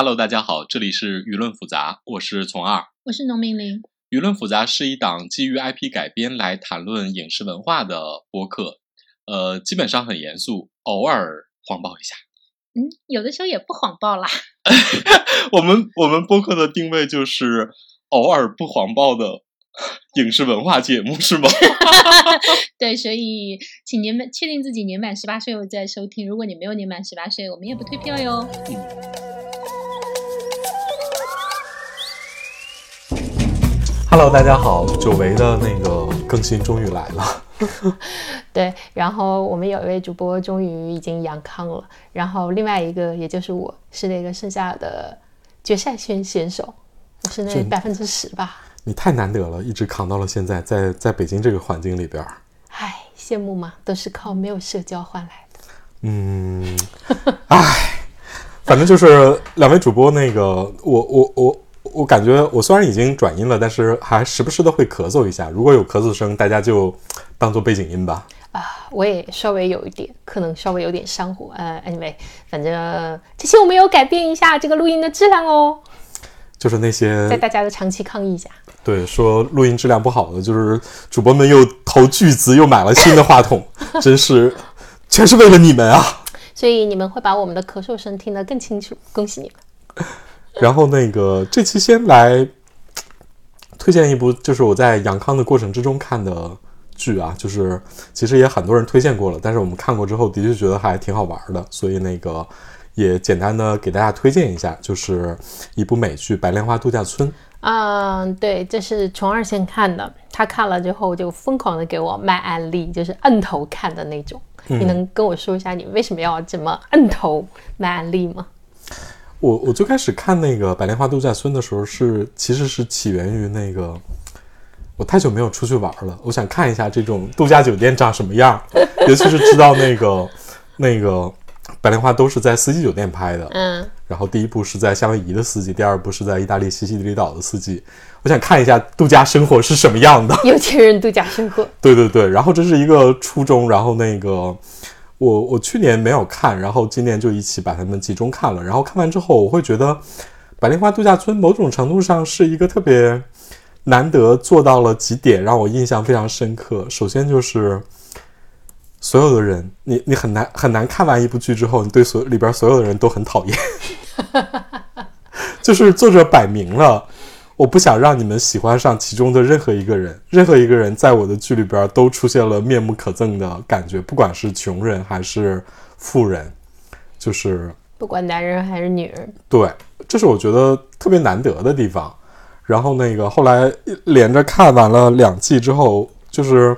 Hello，大家好，这里是舆论复杂，我是从二，我是农民林。舆论复杂是一档基于 IP 改编来谈论影视文化的播客，呃，基本上很严肃，偶尔谎报一下。嗯，有的时候也不谎报啦。我们我们播客的定位就是偶尔不谎报的影视文化节目，是吗？对，所以请年满确定自己年满十八岁后再收听。如果你没有年满十八岁，我们也不退票哟。Hello，大家好，久违的那个更新终于来了。对，然后我们有一位主播终于已经阳康了，然后另外一个也就是我是那个剩下的决赛圈选手，我是那百分之十吧。你太难得了，一直扛到了现在，在在北京这个环境里边。唉，羡慕吗，都是靠没有社交换来的。嗯，唉，反正就是两位主播那个，我我我。我感觉我虽然已经转音了，但是还时不时的会咳嗽一下。如果有咳嗽声，大家就当做背景音吧。啊，我也稍微有一点，可能稍微有点上火。呃，anyway，反正这期我们有改变一下这个录音的质量哦。就是那些在大家的长期抗议下，对说录音质量不好的，就是主播们又投巨资又买了新的话筒，真是全是为了你们啊！所以你们会把我们的咳嗽声听得更清楚，恭喜你们。然后那个这期先来推荐一部，就是我在养康的过程之中看的剧啊，就是其实也很多人推荐过了，但是我们看过之后的确觉得还挺好玩的，所以那个也简单的给大家推荐一下，就是一部美剧《白莲花度假村》。嗯，对，这是虫儿先看的，他看了之后就疯狂的给我卖案例，就是摁头看的那种。你能跟我说一下你为什么要这么摁头卖案例吗？我我最开始看那个《白莲花度假村》的时候，是其实是起源于那个，我太久没有出去玩了，我想看一下这种度假酒店长什么样，尤其是知道那个那个《白莲花》都是在四季酒店拍的，嗯，然后第一部是在夏威夷的四季，第二部是在意大利西西里岛的四季，我想看一下度假生活是什么样的，有钱人度假生活，对对对，然后这是一个初衷，然后那个。我我去年没有看，然后今年就一起把它们集中看了。然后看完之后，我会觉得《白莲花度假村》某种程度上是一个特别难得做到了几点，让我印象非常深刻。首先就是所有的人，你你很难很难看完一部剧之后，你对所里边所有的人都很讨厌，就是作者摆明了。我不想让你们喜欢上其中的任何一个人，任何一个人在我的剧里边都出现了面目可憎的感觉，不管是穷人还是富人，就是不管男人还是女人，对，这是我觉得特别难得的地方。然后那个后来连着看完了两季之后，就是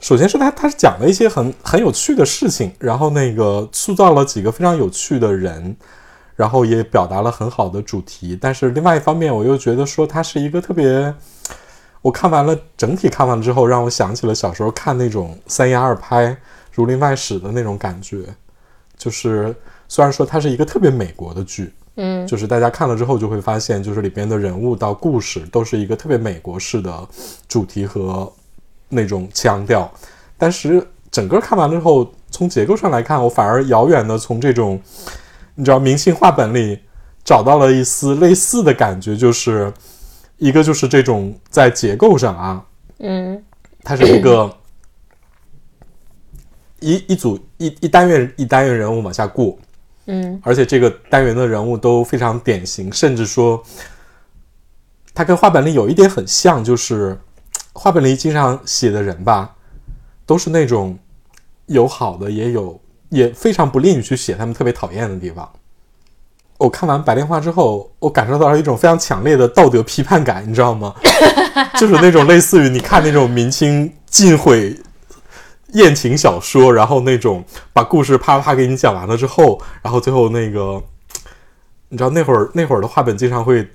首先是他他是讲了一些很很有趣的事情，然后那个塑造了几个非常有趣的人。然后也表达了很好的主题，但是另外一方面，我又觉得说它是一个特别，我看完了整体看完之后，让我想起了小时候看那种三言二拍《儒林外史》的那种感觉。就是虽然说它是一个特别美国的剧，嗯，就是大家看了之后就会发现，就是里边的人物到故事都是一个特别美国式的主题和那种腔调，但是整个看完之后，从结构上来看，我反而遥远的从这种。你知道明星话本里找到了一丝类似的感觉，就是一个就是这种在结构上啊，嗯，它是一个一一组一一单元一单元人物往下过，嗯，而且这个单元的人物都非常典型，甚至说它跟话本里有一点很像，就是话本里经常写的人吧，都是那种有好的也有。也非常不利于去写他们特别讨厌的地方。我看完《白莲花》之后，我感受到了一种非常强烈的道德批判感，你知道吗？就是那种类似于你看那种明清禁毁艳情小说，然后那种把故事啪啪给你讲完了之后，然后最后那个，你知道那会儿那会儿的话本经常会。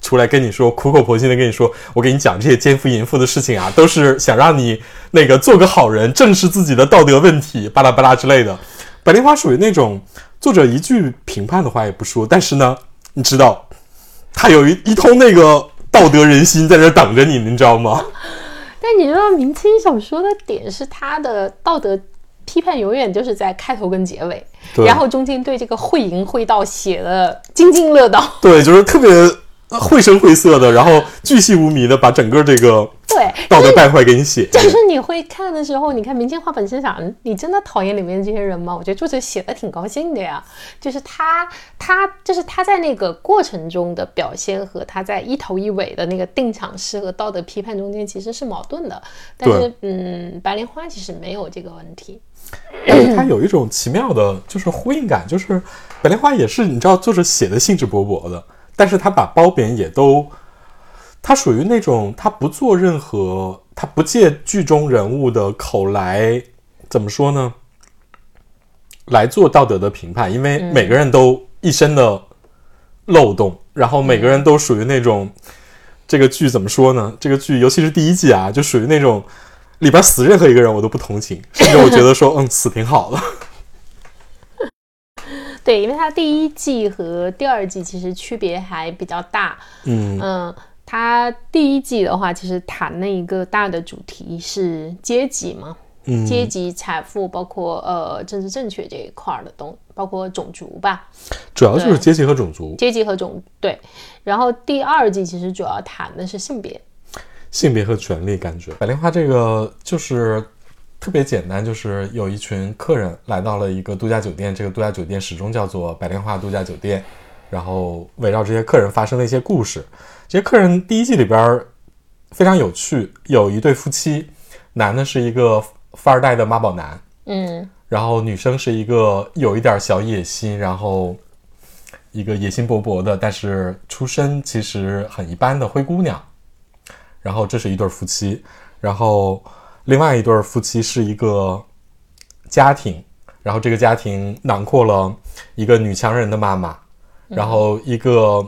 出来跟你说，苦口婆心的跟你说，我给你讲这些奸夫淫妇的事情啊，都是想让你那个做个好人，正视自己的道德问题，巴拉巴拉之类的。白莲花属于那种作者一句评判的话也不说，但是呢，你知道，他有一一通那个道德人心在这等着你，你知道吗？但你知道明清小说的点是他的道德。批判永远就是在开头跟结尾，然后中间对这个会淫会道写的津津乐道。对，就是特别绘声绘色的，然后巨细无遗的把整个这个对，道德败坏给你写。就是你会看的时候，你看明星话本身想，嗯你真的讨厌里面这些人吗？我觉得作者写的挺高兴的呀，就是他他就是他在那个过程中的表现和他在一头一尾的那个定场诗和道德批判中间其实是矛盾的，但是嗯，白莲花其实没有这个问题。但是它有一种奇妙的，就是呼应感，就是白莲花也是你知道作者写的兴致勃勃的，但是他把褒贬也都，他属于那种他不做任何，他不借剧中人物的口来怎么说呢？来做道德的评判，因为每个人都一身的漏洞，然后每个人都属于那种。这个剧怎么说呢？这个剧尤其是第一季啊，就属于那种里边死任何一个人我都不同情，甚至我觉得说，嗯，死挺好的。对，因为它第一季和第二季其实区别还比较大。嗯嗯，它第一季的话，其实谈了一个大的主题是阶级嘛，嗯，阶级、财富，包括呃政治正确这一块儿的东，包括种族吧，主要就是阶级和种族、阶级和种对。然后第二季其实主要谈的是性别，性别和权利。感觉白莲花这个就是特别简单，就是有一群客人来到了一个度假酒店，这个度假酒店始终叫做白莲花度假酒店。然后围绕这些客人发生了一些故事。这些客人第一季里边儿非常有趣，有一对夫妻，男的是一个富二代的妈宝男，嗯然后女生是一个有一点小野心，然后一个野心勃勃的，但是出身其实很一般的灰姑娘。然后这是一对夫妻，然后另外一对夫妻是一个家庭，然后这个家庭囊括了一个女强人的妈妈，然后一个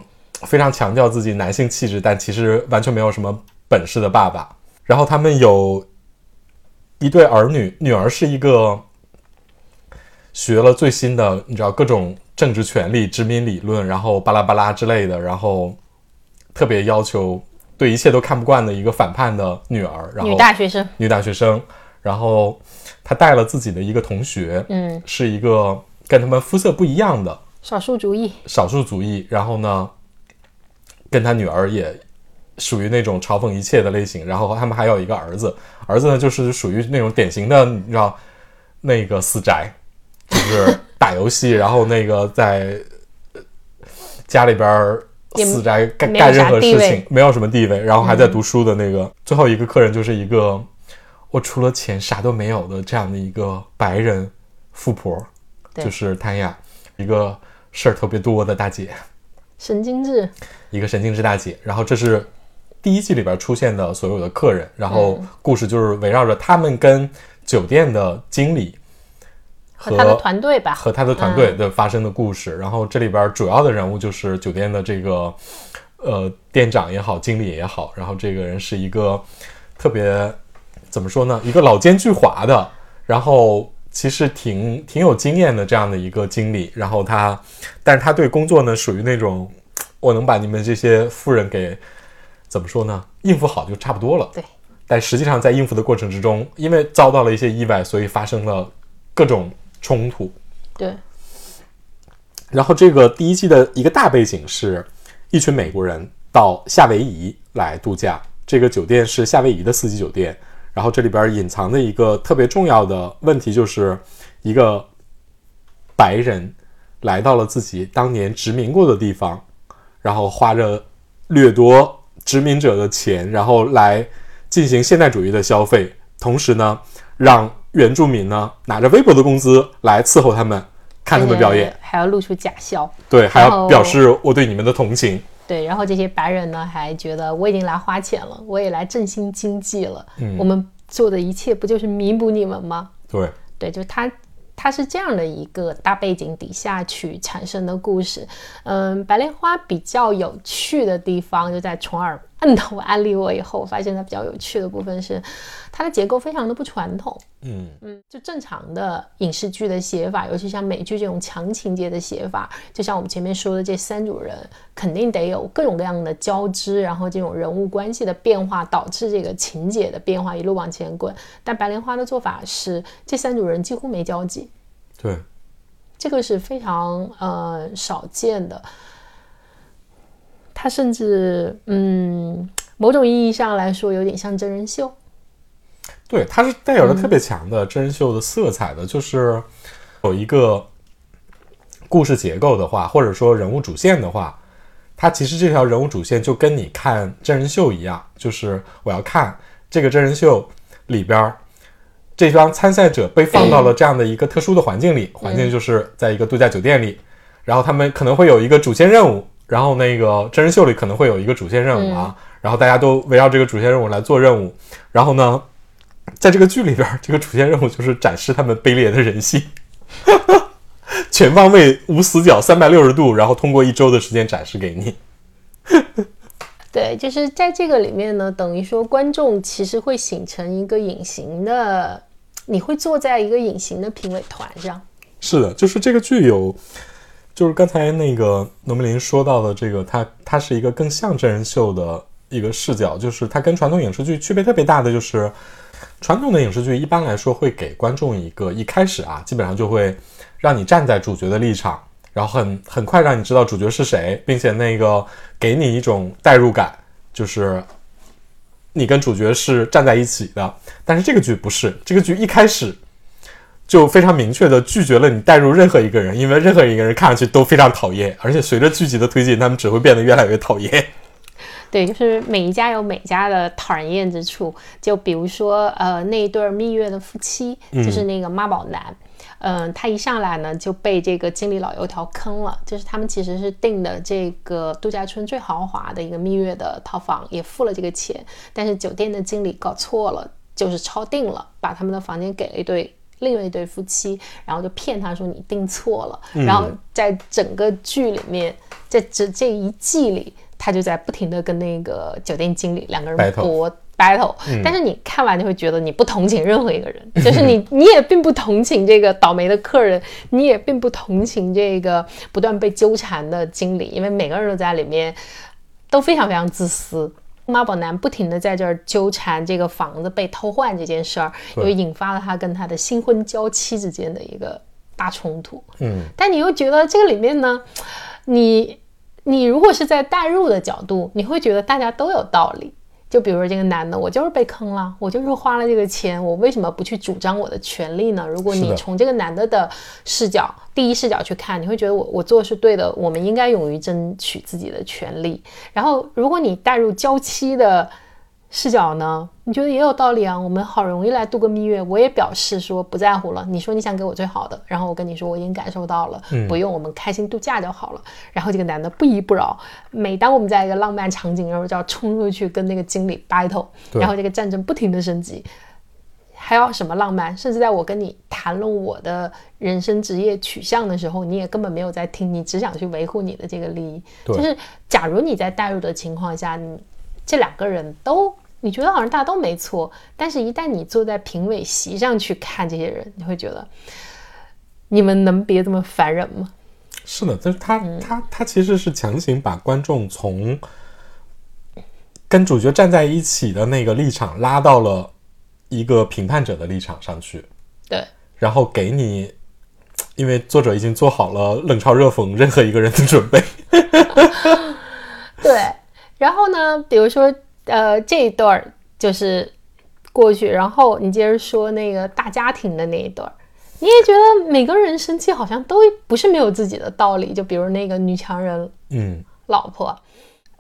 非常强调自己男性气质，但其实完全没有什么本事的爸爸。然后他们有一对儿女，女儿是一个学了最新的，你知道各种政治权利、殖民理论，然后巴拉巴拉之类的，然后特别要求对一切都看不惯的一个反叛的女儿，然后女大学生，女大学生，然后她带了自己的一个同学，嗯，是一个跟他们肤色不一样的少数族裔，少数族裔，然后呢，跟他女儿也属于那种嘲讽一切的类型，然后他们还有一个儿子，儿子呢就是属于那种典型的，你知道那个死宅，就是 打游戏，然后那个在呃家里边死宅干干任何事情，没有什么地位，然后还在读书的那个。最后一个客人就是一个我除了钱啥都没有的这样的一个白人富婆，对就是谭雅，一个事儿特别多的大姐。神经质，一个神经质大姐，然后这是第一季里边出现的所有的客人，然后嗯故事就是围绕着他们跟酒店的经理和他的团队吧，和他的团队的发生的故事。然后这里边主要的人物就是酒店的这个呃店长也好，经理也好，然后这个人是一个特别怎么说呢，一个老奸巨猾的，然后其实挺挺有经验的这样的一个经理。然后他，但是他对工作呢属于那种我能把你们这些富人给怎么说呢，应付好就差不多了。对。但实际上在应付的过程之中，因为遭到了一些意外，所以发生了各种冲突。对，然后这个第一季的一个大背景是一群美国人到夏威夷来度假，这个酒店是夏威夷的四季酒店。然后这里边隐藏的一个特别重要的问题，就是一个白人来到了自己当年殖民过的地方，然后花着掠夺殖民者的钱，然后来进行现代主义的消费，同时呢，让原住民呢拿着微薄的工资来伺候他们，看他们表演。还要露出假笑。对，还要表示我对你们的同情。对，然后这些白人呢还觉得我已经来花钱了，我也来振兴经济了，嗯我们做的一切不就是弥补你们吗？对，对，就他它是这样的一个大背景底下去产生的故事。嗯，白莲花比较有趣的地方就在虫儿摁头安利我以后，我发现它比较有趣的部分是，它的结构非常的不传统。嗯嗯，就正常的影视剧的写法，尤其像美剧这种强情节的写法，就像我们前面说的这三组人，肯定得有各种各样的交织，然后这种人物关系的变化，导致这个情节的变化一路往前滚。但白莲花的做法是，这三组人几乎没交集，对，这个是非常呃少见的。它甚至嗯，某种意义上来说，有点像真人秀。对，它是带有着特别强的真人秀的色彩的，就是有一个故事结构的话，或者说人物主线的话，它其实这条人物主线就跟你看真人秀一样，就是我要看这个真人秀里边这帮参赛者被放到了这样的一个特殊的环境里，环境就是在一个度假酒店里，然后他们可能会有一个主线任务，然后那个真人秀里可能会有一个主线任务啊，然后大家都围绕这个主线任务来做任务，然后呢。在这个剧里边，这个主线任务就是展示他们卑劣的人性，全方位无死角，三百六十度，然后通过一周的时间展示给你。对，就是在这个里面呢，等于说观众其实会形成一个隐形的，你会坐在一个隐形的评委团上。是的，就是这个剧有，就是刚才那个农民林说到的这个，它它是一个更像真人秀的一个视角，就是它跟传统影视剧区别特别大的就是。传统的影视剧一般来说会给观众一个一开始啊，基本上就会让你站在主角的立场，然后很 很快让你知道主角是谁，并且那个给你一种代入感，就是你跟主角是站在一起的。但是这个剧不是，这个剧一开始就非常明确的拒绝了你带入任何一个人，因为任何一个人看上去都非常讨厌，而且随着剧集的推进，他们只会变得越来越讨厌。对，就是每一家有每家的讨人厌之处。就比如说，呃，那一对蜜月的夫妻，就是那个妈宝男，嗯，他一上来呢就被这个经理老油条坑了。就是他们其实是订的这个度假村最豪华的一个蜜月的套房，也付了这个钱，但是酒店的经理搞错了，就是超订了，把他们的房间给了一对另外一对夫妻，然后就骗他说你订错了。然后在整个剧里面，在这这一季里。他就在不停的跟那个酒店经理两个人搏 battle，但是你看完就会觉得你不同情任何一个人，就是你你也并不同情这个倒霉的客人，你也并不同情这个不断被纠缠的经理，因为每个人都在里面都非常非常自私。妈宝男不停的在这儿纠缠这个房子被偷换这件事儿，又引发了他跟他的新婚娇妻之间的一个大冲突。嗯，但你又觉得这个里面呢，你。你如果是在代入的角度，你会觉得大家都有道理。就比如说这个男的，我就是被坑了，我就是花了这个钱，我为什么不去主张我的权利呢？如果你从这个男的的视角，第一视角去看，你会觉得我我做的是对的，我们应该勇于争取自己的权利。然后，如果你带入娇妻的。视角呢？你觉得也有道理啊？我们好容易来度个蜜月，我也表示说不在乎了。你说你想给我最好的，然后我跟你说我已经感受到了，不用，我们开心度假就好了。然后这个男的不依不饶，每当我们在一个浪漫场景，然后就要冲出去跟那个经理 battle，然后这个战争不停的升级，还要什么浪漫？甚至在我跟你谈论我的人生职业取向的时候，你也根本没有在听，你只想去维护你的这个利益。就是假如你在代入的情况下，你这两个人都。你觉得好像大家都没错，但是一旦你坐在评委席上去看这些人，你会觉得你们能别这么烦人吗？是的，就是他他他其实是强行把观众从跟主角站在一起的那个立场拉到了一个评判者的立场上去。对，然后给你，因为作者已经做好了冷嘲热讽任何一个人的准备。对，然后呢，比如说。呃，这一段就是过去，然后你接着说那个大家庭的那一段，你也觉得每个人生气好像都不是没有自己的道理。就比如那个女强人，嗯，老婆，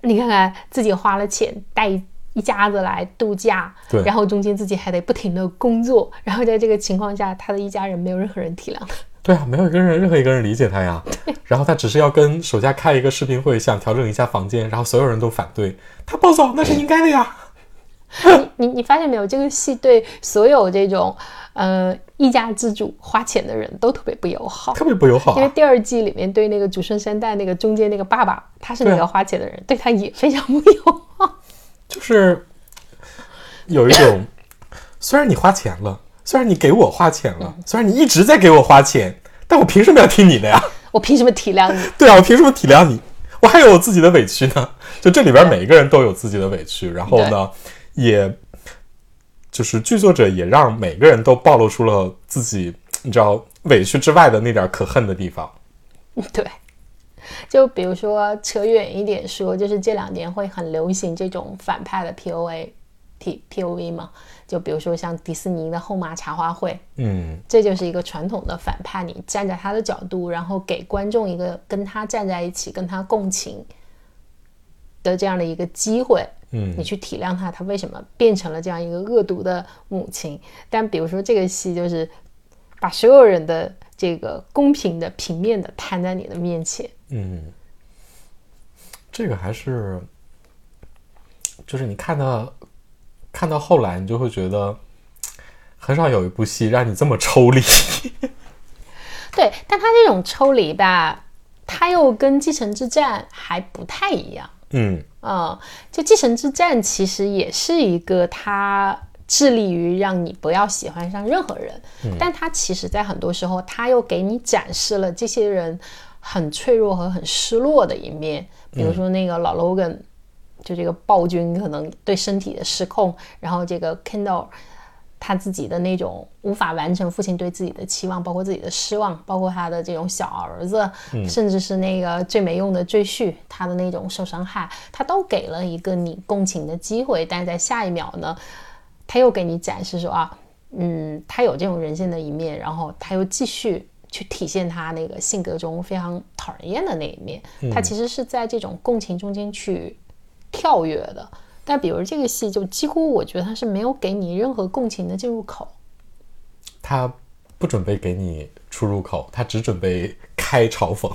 你看看自己花了钱带一家子来度假，对，然后中间自己还得不停的工作，然后在这个情况下，他的一家人没有任何人体谅他。对啊，没有一个人，任何一个人理解他呀。然后他只是要跟手下开一个视频会，想调整一下房间，然后所有人都反对他暴躁，那是应该的呀。你你你发现没有？这个戏对所有这种呃一家之主花钱的人都特别不友好，特别不友好。因为第二季里面对那个主孙三代那个中间那个爸爸，他是那个花钱的人，对他也非常不友好。就是有一种，虽然你花钱了，虽然你给我花钱了，虽然你一直在给我花钱，但我凭什么要听你的呀？我凭什么体谅你？对啊，我凭什么体谅你？我还有我自己的委屈呢。就这里边每一个人都有自己的委屈，然后呢，也就是剧作者也让每个人都暴露出了自己，你知道委屈之外的那点可恨的地方。对，就比如说扯远一点说，就是这两年会很流行这种反派的 POA P POV 嘛，就比如说像迪士尼的后妈茶话会，嗯这就是一个传统的反派，你站在他的角度，然后给观众一个跟他站在一起、跟他共情的这样的一个机会。嗯你去体谅他，他为什么变成了这样一个恶毒的母亲？但比如说这个戏就是把所有人的这个公平的、平面的摊在你的面前。嗯，这个还是，就是你看到看到后来，你就会觉得很少有一部戏让你这么抽离。对，但他这种抽离吧，他又跟《继承之战》还不太一样。嗯嗯，就《继承之战》其实也是一个他致力于让你不要喜欢上任何人，但他其实在很多时候他又给你展示了这些人很脆弱和很失落的一面，比如说那个老 Logan，、就这个暴君可能对身体的失控，然后这个 Kendall。他自己的那种无法完成父亲对自己的期望，包括自己的失望，包括他的这种小儿子，甚至是那个最没用的赘婿，他的那种受伤害，他都给了一个你共情的机会。但是在下一秒呢，他又给你展示说啊，嗯，他有这种人性的一面，然后他又继续去体现他那个性格中非常讨人厌的那一面。他其实是在这种共情中间去跳跃的。但比如这个戏，就几乎我觉得他是没有给你任何共情的进入口。他不准备给你出入口，他只准备开嘲讽。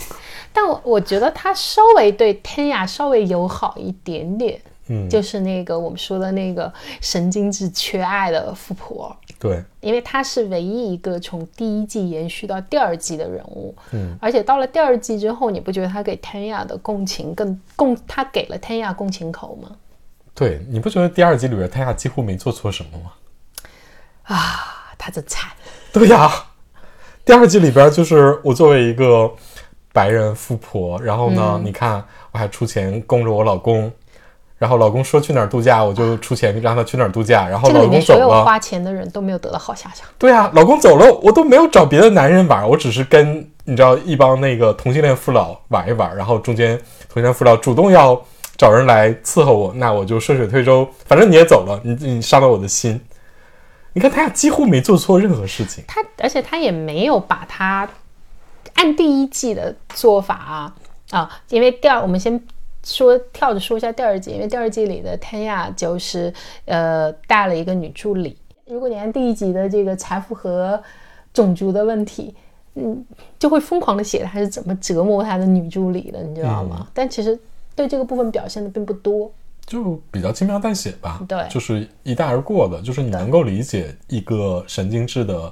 但我我觉得他稍微对天涯稍微友好一点点，嗯，就是那个我们说的那个神经质缺爱的富婆，对，因为她是唯一一个从第一季延续到第二季的人物，嗯，而且到了第二季之后，你不觉得她给天雅的共情更共，她给了天雅共情口吗？对，你不觉得第二季里边泰亚几乎没做错什么吗？啊，她真惨，对呀，第二季里边就是我作为一个白人富婆，然后呢，你看我还出钱供着我老公，然后老公说去哪儿度假，我就出钱让他去哪儿度假，然后这个老公走里面所有，花钱的人都没有得到好下场。对啊，老公走了，我都没有找别的男人玩，我只是跟你知道一帮那个同性恋父老玩一玩，然后中间同性恋父老主动要找人来伺候我，那我就顺水推舟，反正你也走了，你你伤了我的心。你看他俩几乎没做错任何事情，他而且他也没有把他按第一季的做法啊啊，因为第二我们先说跳着说一下第二季，因为第二季里的 Tanya 就是呃带了一个女助理。如果你看第一集的这个财富和种族的问题，嗯，就会疯狂的写他是怎么折磨他的女助理的，你知道吗？但其实对这个部分表现的并不多。就比较轻描淡写吧，对就是一带而过的，就是你能够理解一个神经质的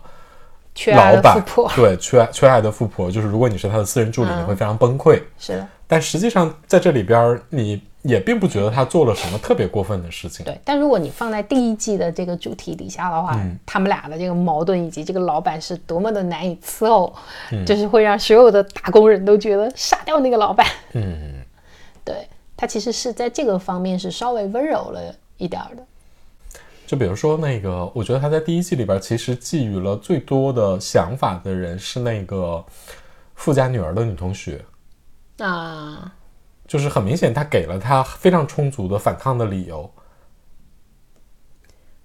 缺爱老板的富婆，对缺爱缺爱的富婆，就是如果你是他的私人助理，嗯你会非常崩溃。是的，但实际上在这里边，你也并不觉得他做了什么特别过分的事情。对，但如果你放在第一季的这个主题底下的话，嗯他们俩的这个矛盾以及这个老板是多么的难以伺候，嗯就是会让所有的打工人都觉得杀掉那个老板。嗯，对他其实是在这个方面是稍微温柔了一点儿的。就比如说那个，我觉得他在第一季里边其实寄予了最多的想法的人是那个富家女儿的女同学，啊，就是很明显他给了他非常充足的反抗的理由，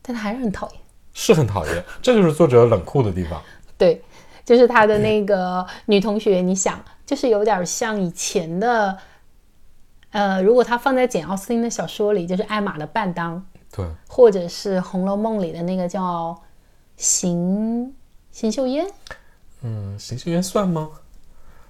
但他还是很讨厌。是很讨厌，这就是作者冷酷的地方。对，就是他的那 个女同学，你想，就是有点像以前的，呃，如果他放在简奥斯汀的小说里，就是艾玛的伴当，对，或者是《红楼梦》里的那个叫邢邢岫烟，嗯，邢岫烟算吗？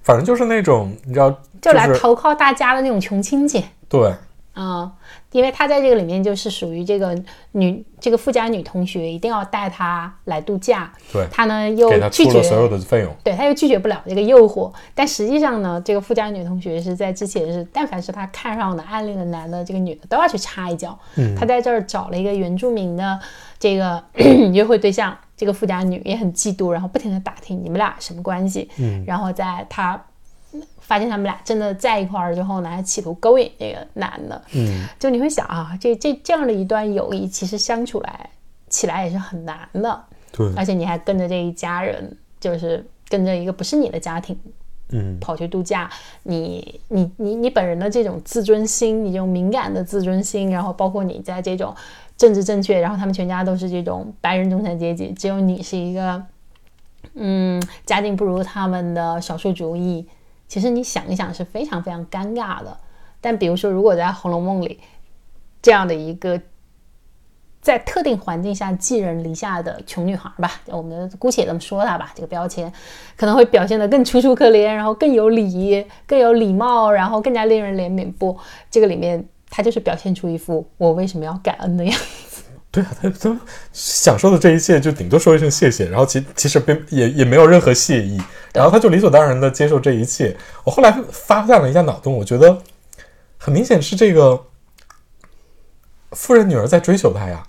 反正就是那种你知道，就来投靠大家的那种穷亲戚。对，啊、因为她在这个里面就是属于这个女这个富家女同学，一定要带她来度假，对，她呢又给他拒绝出了所有的费用。对，她又拒绝不了这个诱惑，但实际上呢，这个富家女同学是在之前是，但凡是她看上的暗恋的男的，这个女的都要去插一脚。嗯她在这儿找了一个原住民的这个 约会对象，这个富家女也很嫉妒，然后不停的打听你们俩什么关系。嗯然后在她发现他们俩真的在一块儿之后呢，还企图勾引这个男的。嗯，就你会想啊，这这这样的一段友谊，其实相处来起来也是很难的。对，而且你还跟着这一家人，就是跟着一个不是你的家庭嗯跑去度假，你你你你本人的这种自尊心，你这种敏感的自尊心，然后包括你在这种政治正确，然后他们全家都是这种白人中产阶级，只有你是一个嗯家境不如他们的少数族裔，其实你想一想是非常非常尴尬的。但比如说，如果在《红楼梦》里这样的一个在特定环境下寄人篱下的穷女孩吧，我们姑且这么说她吧，这个标签可能会表现得更楚楚可怜，然后更有礼、更有礼貌，然后更加令人怜悯。不，这个里面她就是表现出一副我为什么要感恩的样子。对啊，他他享受的这一切就顶多说一声谢谢，然后其其实并也也没有任何谢意，然后他就理所当然的接受这一切。我后来发散了一下脑洞，我觉得很明显是这个富人女儿在追求他呀，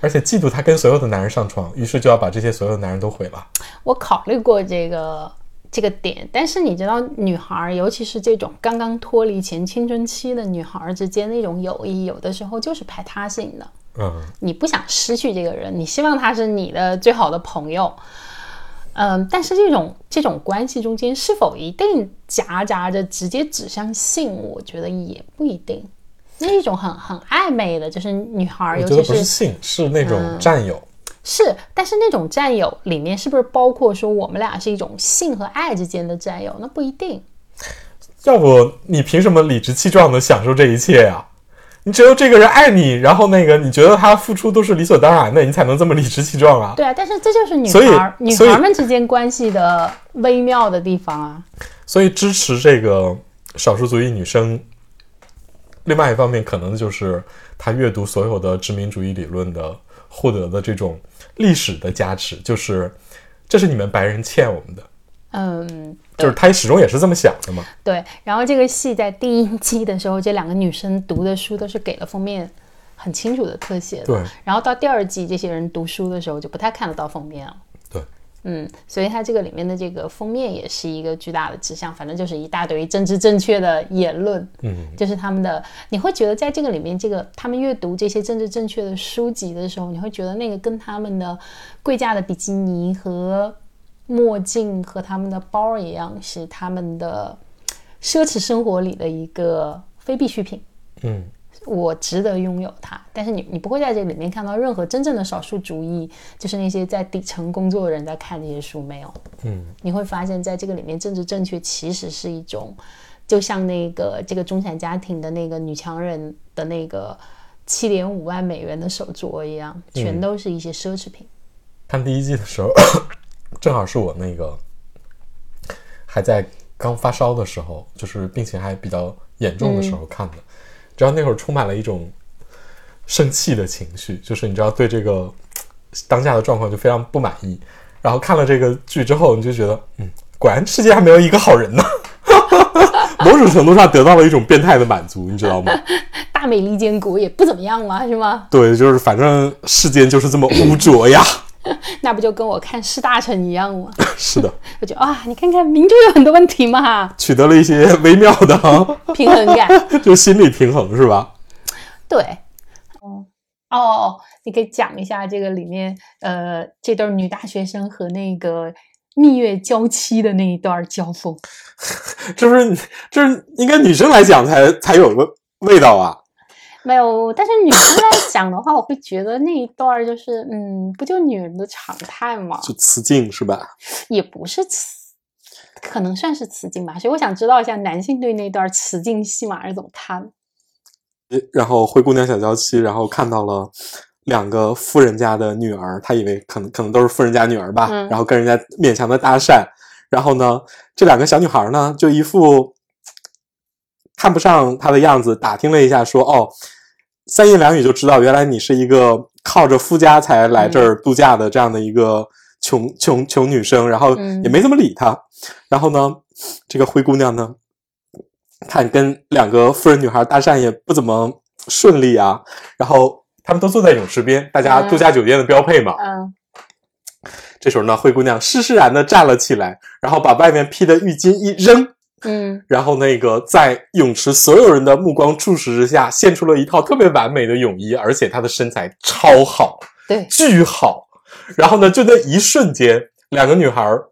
而且嫉妒他跟所有的男人上床，于是就要把这些所有的男人都毁了。我考虑过这个这个点，但是你知道，女孩儿，尤其是这种刚刚脱离前青春期的女孩儿之间那种友谊，有的时候就是排他性的。嗯，你不想失去这个人，你希望他是你的最好的朋友。嗯，但是这种这种关系中间是否一定夹杂着直接指向性，我觉得也不一定。那是一种很很暧昧的，就是女孩尤其是性，是那种占有。是，但是那种占有里面是不是包括说我们俩是一种性和爱之间的占有？那不一定。要不你凭什么理直气壮的享受这一切呀、你只有这个人爱你，然后那个你觉得他付出都是理所当然的，你才能这么理直气壮啊。对啊，但是这就是女孩儿女孩儿们之间关系的微妙的地方啊。所以支持这个少数族裔女生，另外一方面可能就是她阅读所有的殖民主义理论的获得的这种历史的加持，就是这是你们白人欠我们的，嗯，就是他始终也是这么想的嘛。对。然后这个戏在第一季的时候，这两个女生读的书都是给了封面很清楚的特写的。对。然后到第二季，这些人读书的时候就不太看得到封面了。对，嗯，所以它这个里面的这个封面也是一个巨大的指向，反正就是一大堆政治正确的言论，嗯，就是他们的，你会觉得在这个里面，这个他们阅读这些政治正确的书籍的时候，你会觉得那个跟他们的贵价的比基尼和墨镜和他们的包一样，是他们的奢侈生活里的一个非必需品。嗯，我值得拥有它，但是你你不会在这里面看到任何真正的少数主义，就是那些在底层工作的人在看这些书，没有。嗯，你会发现在这个里面，政治正确其实是一种，就像那个这个中产家庭的那个女强人的那个七点五万美元的手镯一样，全都是一些奢侈品。看第一季的时候，正好是我那个还在刚发烧的时候，就是病情还比较严重的时候看的。知道那会儿充满了一种生气的情绪，就是你知道对这个当下的状况就非常不满意。然后看了这个剧之后，你就觉得，嗯，果然世界还没有一个好人呢。某种程度上得到了一种变态的满足，你知道吗？大美利坚国也不怎么样嘛，是吗？对，就是反正世间就是这么污浊呀。那不就跟我看士大臣一样吗？是的，我觉得啊，你看看民主有很多问题嘛，取得了一些微妙的平衡感。就心理平衡，是吧？对，哦哦，你可以讲一下这个里面呃这对女大学生和那个蜜月娇妻的那一段交锋。这不是这是应该女生来讲才才有个味道啊。没有，但是女生来讲的话，我会觉得那一段就是，嗯，不就女人的常态吗？就雌竞是吧？也不是雌，可能算是雌竞吧。所以我想知道一下，男性对那段雌竞戏码是怎么看？然后灰姑娘小娇妻，然后看到了两个富人家的女儿，她以为可能可能都是富人家女儿吧，嗯然后跟人家勉强的搭讪，然后呢，这两个小女孩呢就一副看不上她的样子，打听了一下说，哦，三言两语就知道，原来你是一个靠着夫家才来这儿度假的这样的一个穷穷穷女生，然后嗯也没怎么理他。然后呢，这个灰姑娘呢，看跟两个富人女孩搭讪也不怎么顺利啊。然后他们都坐在泳池边，大家嗯度假酒店的标配嘛。嗯这时候呢，灰姑娘施施然的站了起来，然后把外面披的浴巾一扔，嗯然后那个在泳池所有人的目光注视之下，献出了一套特别完美的泳衣，而且她的身材超好，对，巨好。然后呢，就那一瞬间，两个女孩儿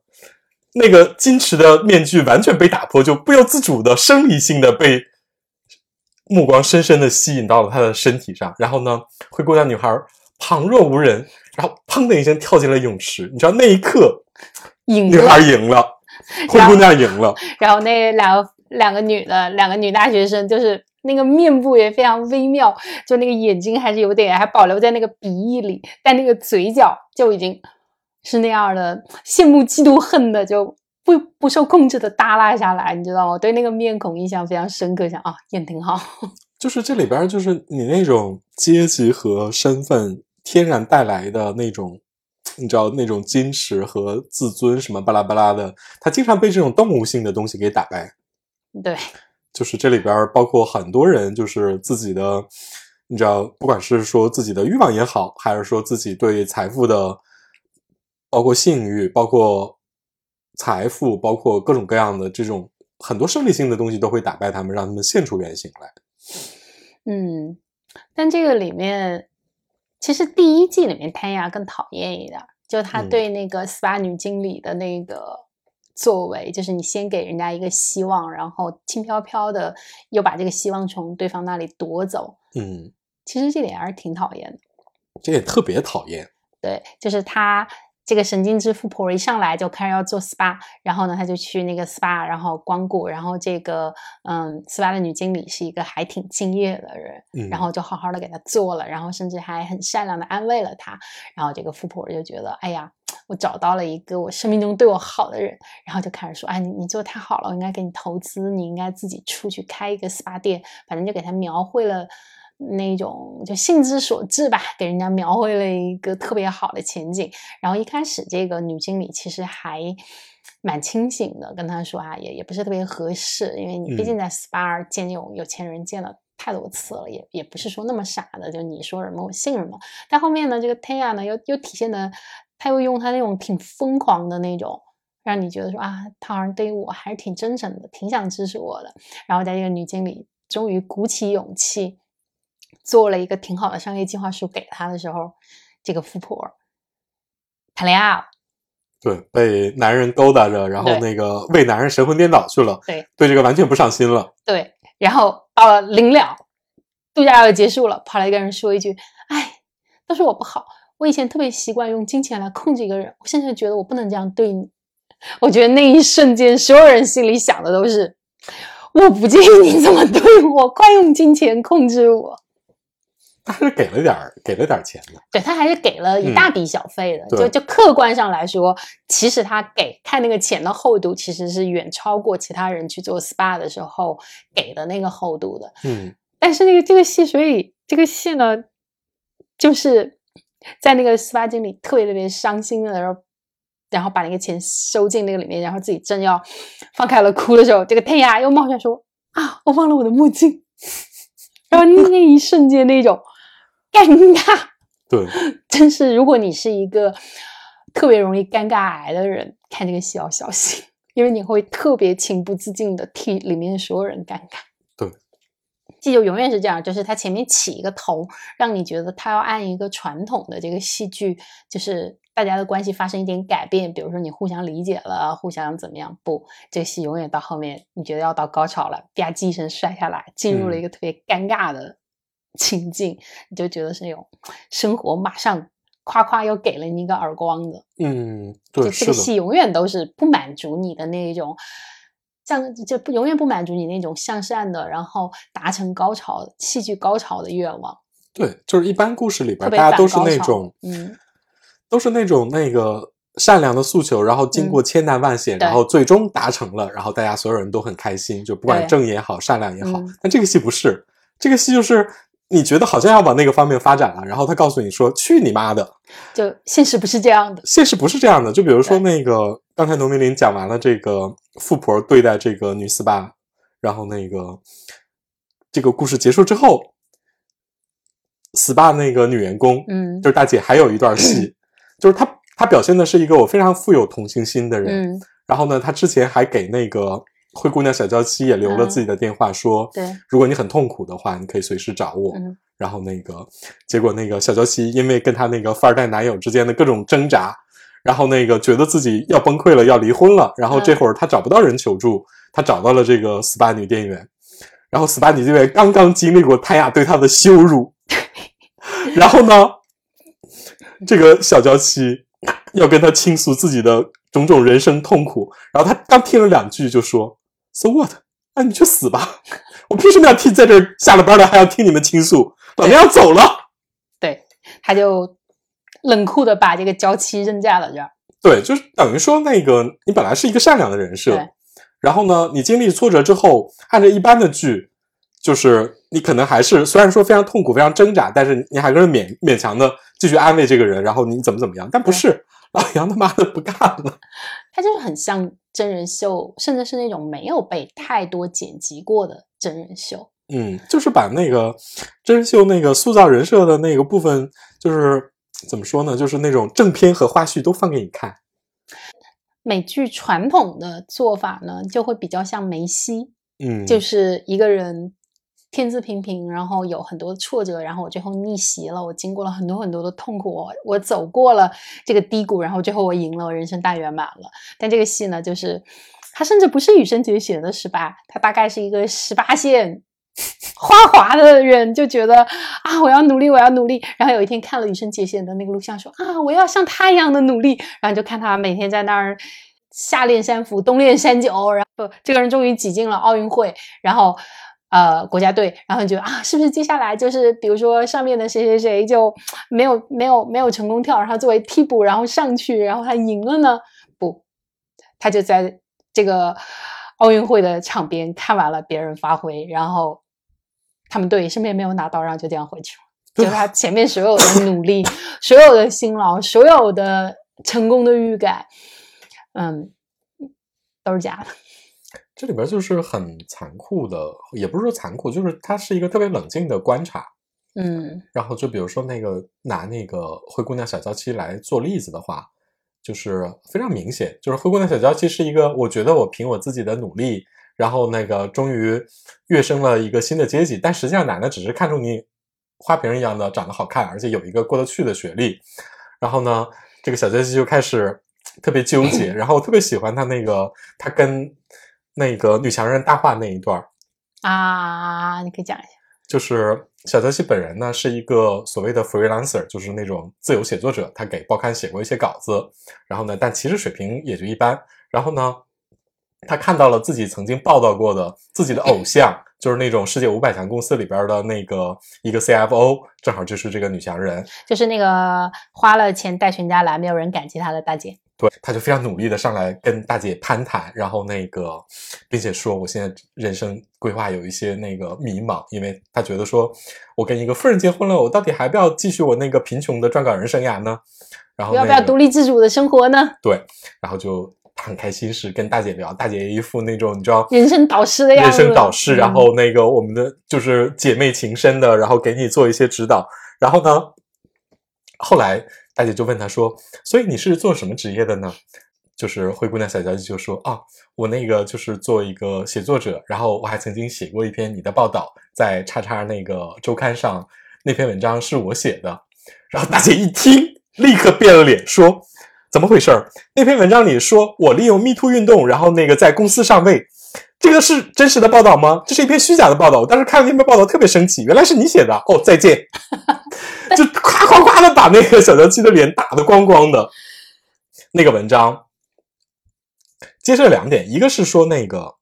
那个矜持的面具完全被打破，就不由自主的生理性的被目光深深的吸引到了她的身体上。然后呢，灰姑娘女孩儿旁若无人，然后砰的一声跳进了泳池。你知道那一刻，女孩赢了，灰姑娘赢了。然后那两个两个女的，两个女大学生，就是那个面部也非常微妙，就那个眼睛还是有点还保留在那个鼻翼里，但那个嘴角就已经是那样的羡慕、嫉妒、恨的，就不不受控制的耷拉下来，你知道吗？我对那个面孔印象非常深刻，想啊，演挺好。就是这里边就是你那种阶级和身份天然带来的那种，你知道那种矜持和自尊什么巴拉巴拉的，他经常被这种动物性的东西给打败。对，就是这里边包括很多人，就是自己的，你知道，不管是说自己的欲望也好，还是说自己对财富的，包括性欲，包括财富，包括各种各样的这种很多生理性的东西，都会打败他们，让他们现出原形来。嗯，但这个里面，其实第一季里面谭雅更讨厌一点，就她嗯对那个 SPA 女经理的那个作为，就是你先给人家一个希望，然后轻飘飘的又把这个希望从对方那里夺走，嗯，其实这点还是挺讨厌的。这也特别讨厌。对，就是她这个神经质富婆一上来就开始要做 SPA，然后呢，她就去那个 SPA，然后光顾，然后这个嗯，SPA 的女经理是一个还挺敬业的人，嗯，然后就好好的给她做了，然后甚至还很善良的安慰了她，然后这个富婆就觉得，哎呀，我找到了一个我生命中对我好的人，然后就开始说，哎，你你做的太好了，我应该给你投资，你应该自己出去开一个 SPA 店，反正就给她描绘了那种就性之所至吧，给人家描绘了一个特别好的前景。然后一开始这个女经理其实还蛮清醒的，跟他说啊，也也不是特别合适，因为你毕竟在 SPA 见那种有钱人见了。太多次了，也也不是说那么傻的，就你说什么我信什么。但后面呢，这个 Taya 呢，又又体现的，他又用他那种挺疯狂的那种，让你觉得说啊，他好像对于我还是挺真诚的，挺想支持我的。然后在这个女经理终于鼓起勇气，做了一个挺好的商业计划书给他的时候，这个富婆谈恋爱了。对，被男人勾搭着，然后那个为男人神魂颠倒去了，对，对这个完全不上心了。对，然后到了临了，度假要结束了，跑来跟人说一句：“哎，都是我不好，我以前特别习惯用金钱来控制一个人，我现在觉得我不能这样对你。”我觉得那一瞬间，所有人心里想的都是：我不介意你怎么对我，快用金钱控制我。他是给了点儿，给了点儿钱的。对他还是给了一大笔小费的，嗯就就客观上来说，其实他给看那个钱的厚度，其实是远超过其他人去做 SPA 的时候给的那个厚度的。嗯，但是那个这个戏，所以这个戏呢，就是在那个 SPA 经理特别特别伤心的时候，然后把那个钱收进那个里面，然后自己正要放开了哭的时候，这个天涯又冒出来说：“啊，我忘了我的墨镜。”然后那一瞬间那种尴尬，对，真是如果你是一个特别容易尴尬癌的人，看这个戏要小心，因为你会特别情不自禁的替里面所有人尴尬。对，戏就永远是这样，就是他前面起一个头，让你觉得他要按一个传统的这个戏剧，就是大家的关系发生一点改变，比如说你互相理解了，互相怎么样？不，这个戏永远到后面，你觉得要到高潮了，吧唧一声摔下来，进入了一个特别尴尬的情境，你就觉得是那种生活马上夸夸又给了你一个耳光的。嗯，对，这个戏永远都是不满足你的那一种，向就不永远不满足你那种向善的，然后达成高潮、戏剧高潮的愿望，对，就是一般故事里边大家都是那种，嗯，都是那种那个善良的诉求，然后经过千难万险，嗯然后最终达成了，然后大家所有人都很开心，就不管对正也好，善良也好。嗯但这个戏不是，这个戏就是你觉得好像要往那个方面发展了，然后他告诉你说：“去你妈的！”就现实不是这样的，现实不是这样的。就比如说那个，刚才农民林讲完了这个富婆对待这个女 SPA，然后那个这个故事结束之后，SPA 那个女员工，嗯就是大姐，还有一段戏，就是她她表现的是一个我非常富有同情心的人。嗯，然后呢，她之前还给那个灰姑娘小娇妻也留了自己的电话，说，对，如果你很痛苦的话，你可以随时找我。嗯然后那个结果那个小娇妻因为跟她那个富二代男友之间的各种挣扎，然后那个觉得自己要崩溃了，要离婚了。然后这会儿她找不到人求助，她找到了这个 SPA 女店员。然后 SPA 女店员刚刚经历过泰雅对她的羞辱，然后呢，这个小娇妻要跟她倾诉自己的种种人生痛苦，然后她刚听了两句就说：“So what？啊，你去死吧！我凭什么要听在这儿下了班了还要听你们倾诉？老娘要走了。对，他就冷酷的把这个娇妻扔在了这儿。”对，就是等于说那个你本来是一个善良的人设，然后呢，你经历挫折之后，按照一般的剧，就是你可能还是虽然说非常痛苦、非常挣扎，但是你还是勉勉强的继续安慰这个人，然后你怎么怎么样，但不是老杨他妈的不干了。他就是很像真人秀，甚至是那种没有被太多剪辑过的真人秀。嗯，就是把那个真人秀那个塑造人设的那个部分，就是怎么说呢？就是那种正片和花絮都放给你看。美剧传统的做法呢，就会比较像梅西，嗯，就是一个人天资平平，然后有很多挫折，然后我最后逆袭了，我经过了很多很多的痛苦，我我走过了这个低谷，然后最后我赢了，我人生大圆满了。但这个戏呢，就是它甚至不是羽生结弦的十八，它大概是一个十八线。花滑的人就觉得啊，我要努力，我要努力。然后有一天看了羽生结弦的那个录像，说啊，我要像他一样的努力。然后就看他每天在那儿夏练三伏，冬练三九，然后这个人终于挤进了奥运会，然后呃国家队，然后你觉得啊，是不是接下来就是比如说上面的谁谁谁就没有没有没有成功跳，然后作为替补然后上去，然后他赢了呢？不，他就在这个奥运会的场边看完了别人发挥，然后他们队身边没有拿到，然后就这样回去了。就是他前面所有的努力、所有的辛劳、所有的成功的预感，嗯，都是假的。这里边就是很残酷的，也不是说残酷，就是它是一个特别冷静的观察。嗯然后就比如说那个拿那个灰姑娘小娇妻来做例子的话，就是非常明显，就是灰姑娘小娇妻是一个，我觉得我凭我自己的努力，然后那个终于跃升了一个新的阶级，但实际上奶奶只是看中你花瓶一样的长得好看，而且有一个过得去的学历，然后呢，这个小娇妻就开始特别纠结，然后我特别喜欢她那个她跟那个女强人大话那一段儿，啊，你可以讲一下。就是小泽西本人呢是一个所谓的 freelancer，就是那种自由写作者，他给报刊写过一些稿子，然后呢，但其实水平也就一般。然后呢，他看到了自己曾经报道过的自己的偶像，就是那种世界五百强公司里边的那个一个 CFO，正好就是这个女强人。就是那个花了钱带全家来，没有人感激她的大姐。对，他就非常努力的上来跟大姐攀谈，然后那个，并且说我现在人生规划有一些那个迷茫，因为他觉得说我跟一个富人结婚了，我到底还不要继续我那个贫穷的撰稿人生涯呢？然后、那个、要不要独立自主的生活呢？对，然后就他很开心是跟大姐聊，大姐一副那种你知道人生导师的样子人，生导师，嗯然后那个我们的就是姐妹情深的，然后给你做一些指导。然后呢，后来大姐就问他说：“所以你是做什么职业的呢？”就是灰姑娘小娇妻就说：“啊，我那个就是做一个写作者，然后我还曾经写过一篇你的报道，在叉叉那个周刊上，那篇文章是我写的。”然后大姐一听，立刻变了脸，说：“怎么回事？那篇文章里说我利用 Me Too 运动，然后那个在公司上位，这个是真实的报道吗？这是一篇虚假的报道。我当时看了那篇报道特别生气，原来是你写的。哦，再见，就夸夸夸的把那个小娇妻的脸打得光光的。那个文章，接着两点，一个是说那个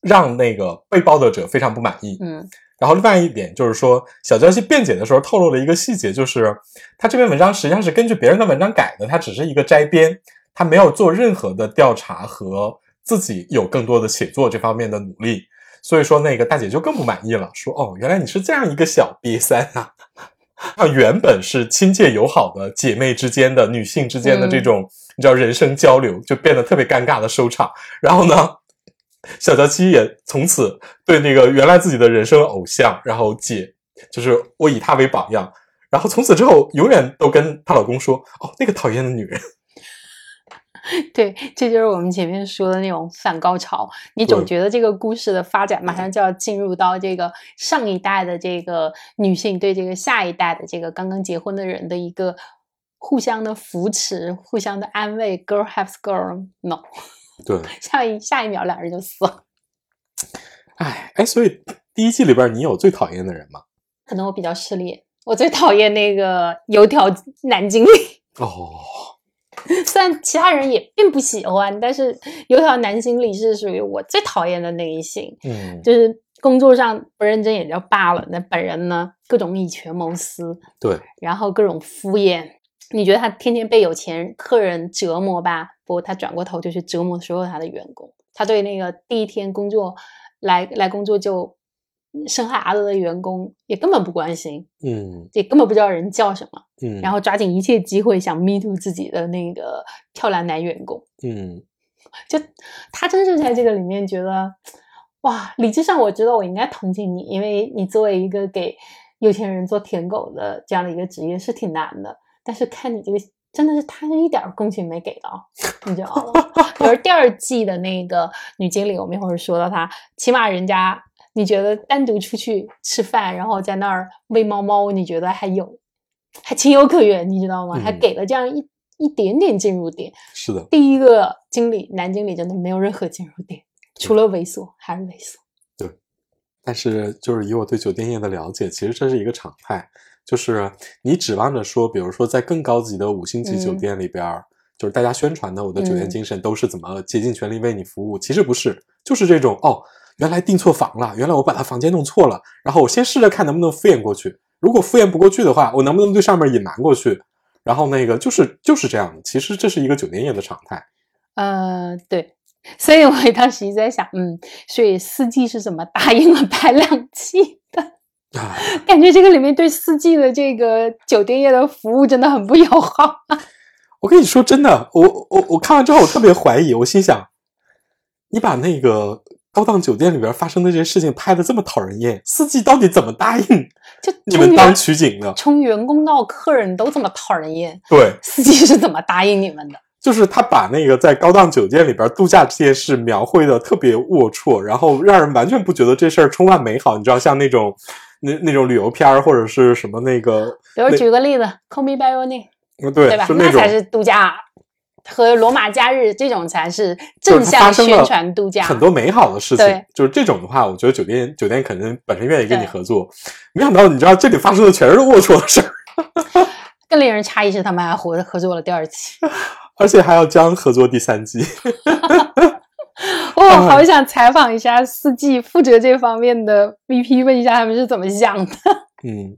让那个被报道者非常不满意，嗯然后另外一点就是说，小娇妻辩解的时候透露了一个细节，就是他这篇文章实际上是根据别人的文章改的，他只是一个摘编，他没有做任何的调查和自己有更多的写作这方面的努力。所以说那个大姐就更不满意了，说哦，原来你是这样一个小瘪三啊。啊，原本是亲切友好的姐妹之间的、女性之间的这种，你知道人生交流，就变得特别尴尬的收场。然后呢，小娇妻也从此对那个原来自己的人生偶像，然后姐，就是我以她为榜样。然后从此之后，永远都跟她老公说：“哦，那个讨厌的女人。” 对，这就是我们前面说的那种反高潮。你总觉得这个故事的发展马上就要进入到这个上一代的这个女性对这个下一代的这个刚刚结婚的人的一个互相的扶持、互相的安慰。Girl helps girl，no。对，下一下一秒两人就死了。哎哎，所以第一季里边你有最讨厌的人吗？可能我比较势利，我最讨厌那个油条男经理。哦。虽然其他人也并不喜欢，但是油条男经理是属于我最讨厌的那一型。嗯，就是工作上不认真也就罢了，那本人呢，各种以权谋私，对，然后各种敷衍。你觉得他天天被有钱客人折磨吧？不，他转过头就去折磨所有他的员工。他对那个第一天工作来来工作就。生孩子的员工也根本不关心，嗯，也根本不知道人叫什么，嗯，然后抓紧一切机会想 me too 自己的那个漂亮男员工，嗯，就他真是在这个里面觉得，哇，理智上我知道我应该同情你，因为你作为一个给有钱人做舔狗的这样的一个职业是挺难的，但是看你这个真的是他是一点共情没给到，你知道吗？比如第二季的那个女经理，我们一会儿说到她，起码人家。你觉得单独出去吃饭，然后在那儿喂猫猫，你觉得还有还情有可原，你知道吗？还给了这样一一点点进入点。是的，第一个经理男经理真的没有任何进入点，除了猥琐还是猥琐。对，但是就是以我对酒店业的了解，其实这是一个常态，就是你指望着说，比如说在更高级的五星级酒店里边，就是大家宣传的我的酒店精神都是怎么竭尽全力为你服务，其实不是，就是这种哦。原来订错房了，原来我把他房间弄错了，然后我先试着看能不能敷衍过去。如果敷衍不过去的话，我能不能对上面隐瞒过去？然后那个就是就是这样的。其实这是一个酒店业的常态。呃，对，所以我当时一直在想，嗯，所以四季是怎么答应了拍两期的？感觉这个里面对四季的这个酒店业的服务真的很不友好。我跟你说真的，我我我看完之后我特别怀疑，我心想，你把那个。高档酒店里边发生的这些事情拍的这么讨人厌，司机到底怎么答应？就你们当取景的，从员工到客人都这么讨人厌。对，司机是怎么答应你们的？就是他把那个在高档酒店里边度假这件事描绘的特别龌龊，然后让人完全不觉得这事儿充满美好。你知道，像那种那 那种旅游片或者是什么那个，比如举个例子，Call Me by Your Name，对对吧？那才是度假。和罗马假日这种才是正向宣传度假，很多美好的事情。就是这种的话，我觉得酒店酒店肯定本身愿意跟你合作。没想到你知道这里发生的全是龌龊的事儿。更令人诧异是，他们还合合作了第二期，而且还要将合作第三季。我好想采访一下四季负责这方面的 VP，问一下他们是怎么想的。嗯，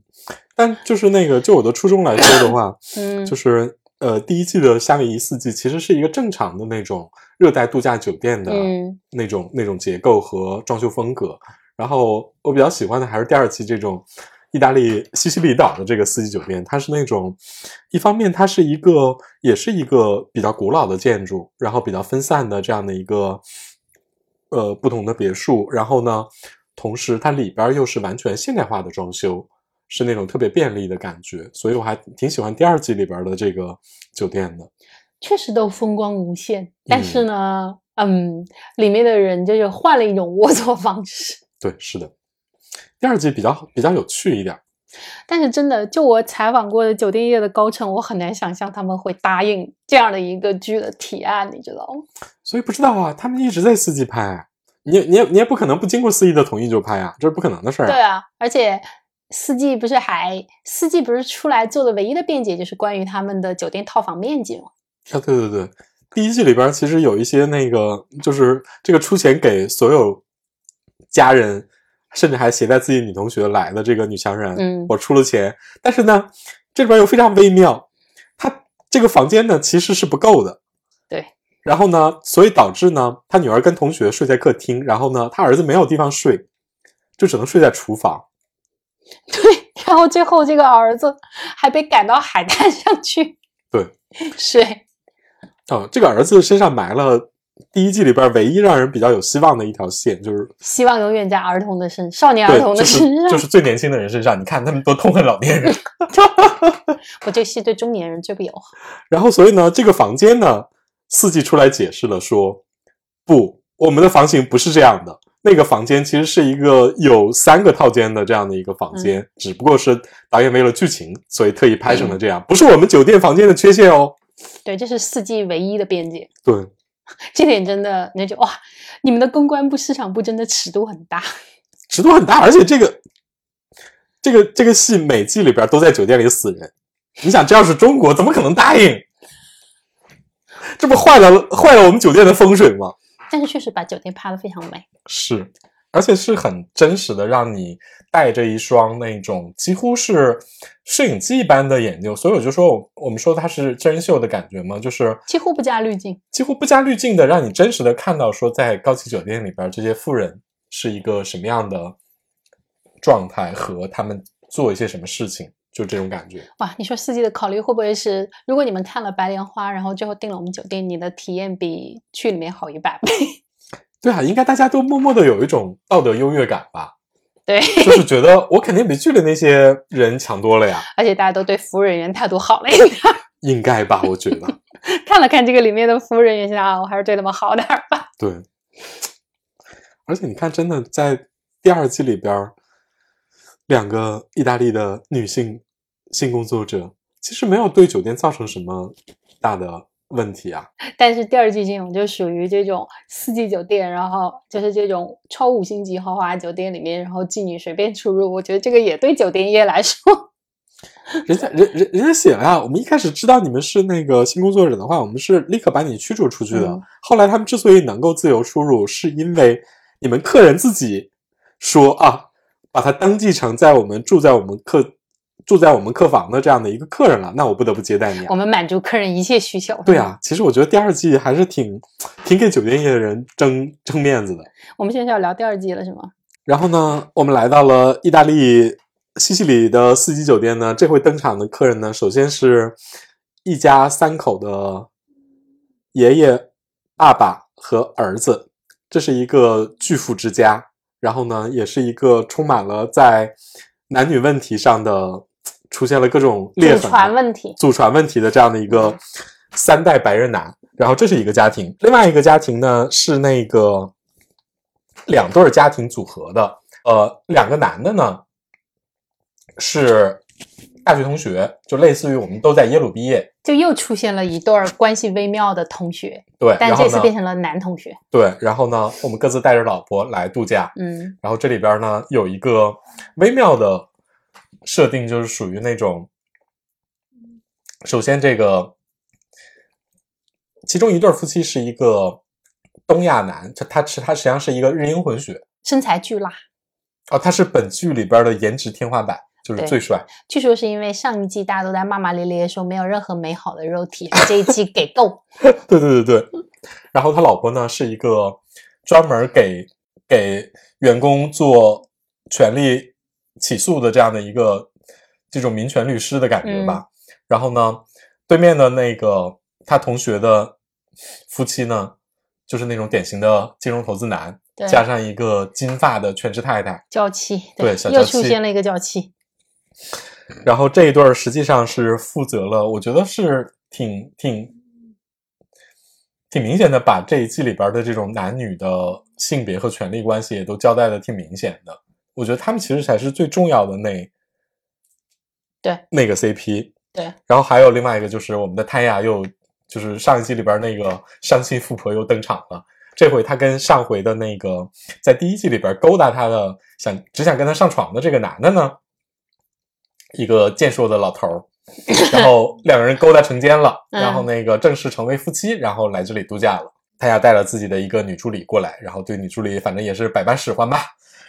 但就是那个，就我的初衷来说的话，嗯，就是。呃，第一季的夏威夷四季其实是一个正常的那种热带度假酒店的那种那种结构和装修风格。然后我比较喜欢的还是第二季这种意大利西西里岛的这个四季酒店，它是那种一方面它是一个也是一个比较古老的建筑，然后比较分散的这样的一个呃不同的别墅，然后呢，同时它里边又是完全现代化的装修。是那种特别便利的感觉，所以我还挺喜欢第二季里边的这个酒店的。确实都风光无限，但是呢，嗯，里面的人就是换了一种龌龊方式。对，是的，第二季比较比较有趣一点。但是真的，就我采访过的酒店业的高层，我很难想象他们会答应这样的一个剧的提案，你知道吗？所以不知道啊，他们一直在四季拍，你你也你也不可能不经过四季的同意就拍啊，这是不可能的事儿。对啊，而且。四季不是还四季不是出来做的唯一的辩解就是关于他们的酒店套房面积吗？啊，对对对，第一季里边其实有一些那个，就是这个出钱给所有家人，甚至还携带自己女同学来的这个女强人，嗯，我出了钱，但是呢，这里边又非常微妙，他这个房间呢其实是不够的，对，然后呢，所以导致呢，他女儿跟同学睡在客厅，然后呢，他儿子没有地方睡，就只能睡在厨房。对，然后最后这个儿子还被赶到海滩上去对，是。哦，这个儿子身上埋了第一季里边唯一让人比较有希望的一条线，就是希望永远在儿童的身，少年儿，童的身上。就是最年轻的人身上。你看他们多痛恨老年人。我这戏对中年人最不友好。然后，所以呢，这个房间呢，四季出来解释了说，不，我们的房型不是这样的。那个房间其实是一个有三个套间的这样的一个房间，只不过是导演为了剧情，所以特意拍成了这样，不是我们酒店房间的缺陷哦。对，这是四季唯一的边界。对，这点真的，那就哇，你们的公关部、市场部真的尺度很大。尺度很大，而且这个这个这个戏每季里边都在酒店里死人。你想，这要是中国，怎么可能答应？这不坏了坏了我们酒店的风水吗？但是确实把酒店拍得非常美。是，而且是很真实的，让你带着一双那种几乎是摄影机一般的眼睛，所以我就说我我们说它是真人秀的感觉嘛，就是几乎不加滤镜，几乎不加滤镜的，让你真实的看到说在高级酒店里边这些富人是一个什么样的状态和他们做一些什么事情，就这种感觉。哇！你说四季的考虑会不会是，如果你们看了《白莲花》，然后最后订了我们酒店，你的体验比去里面好一百倍？对啊，应该大家都默默的有一种道德优越感吧，对，就是觉得我肯定比剧里那些人强多了呀，而且大家都对服务人员态度好了一点。应该吧？我觉得。看了看这个里面的服务人员，现在啊，我还是对他们好点儿吧。对，而且你看，真的在第二季里边儿，两个意大利的女性性工作者其实没有对酒店造成什么大的问题啊。但是第二季这种就属于这种四季酒店，然后就是这种超五星级豪华酒店里面，然后妓女随便出入，我觉得这个也对酒店业来说，人家人人人家写了呀，我们一开始知道你们是那个性工作者的话，我们是立刻把你驱逐出去的。嗯后来他们之所以能够自由出入，是因为你们客人自己说啊，把他登记成在我们住在我们客住在我们客房的这样的一个客人了，那我不得不接待你啊我。们满足客人一切需求。对啊，其实我觉得第二季还是挺挺给酒店业的人争争面子的。我们现在要聊第二季了，是吗？然后呢，我们来到了意大利西西里的四季酒店呢，这回登场的客人呢，首先是一家三口的爷爷、爸爸和儿子，这是一个巨富之家。然后呢，也是一个充满了在男女问题上的出现了各种裂祖痕问题，祖传问题的这样的一个三代白人男。然后这是一个家庭，另外一个家庭呢是那个两对家庭组合的，呃，两个男的呢是大学同学，就类似于我们都在耶鲁毕业，就又出现了一对儿关系微妙的同学，对，但这次变成了男同学。对，然后呢，我们各自带着老婆来度假，嗯，然后这里边呢有一个微妙的设定，就是属于那种，首先这个其中一对夫妻是一个东亚男，他他是他实际上是一个日英混血。身材巨辣，哦，他是本剧里边的颜值天花板，就是最帅。据说是因为上一季大家都在骂骂咧咧说没有任何美好的肉体，这一季给够。对对对对，然后他老婆呢是一个专门给给员工做权利起诉的这样的一个这种民权律师的感觉吧。然后呢，对面的那个他同学的夫妻呢，就是那种典型的金融投资男，加上一个金发的全职太太。娇妻，对小又娇妻出现了一个娇妻。然后这一对儿实际上是负责了，我觉得是挺挺挺明显的，把这一季里边的这种男女的性别和权力关系也都交代的挺明显的。我觉得他们其实才是最重要的那对那个 CP。对，然后还有另外一个就是我们的泰雅又就是上一季里边那个伤心富婆又登场了。这回她跟上回的那个在第一季里边勾搭她的想只想跟她上床的这个男的呢，一个健硕的老头儿，然后两个人勾搭成奸了，嗯然后那个正式成为夫妻，然后来这里度假了。他呀带了自己的一个女助理过来，然后对女助理反正也是百般使唤吧。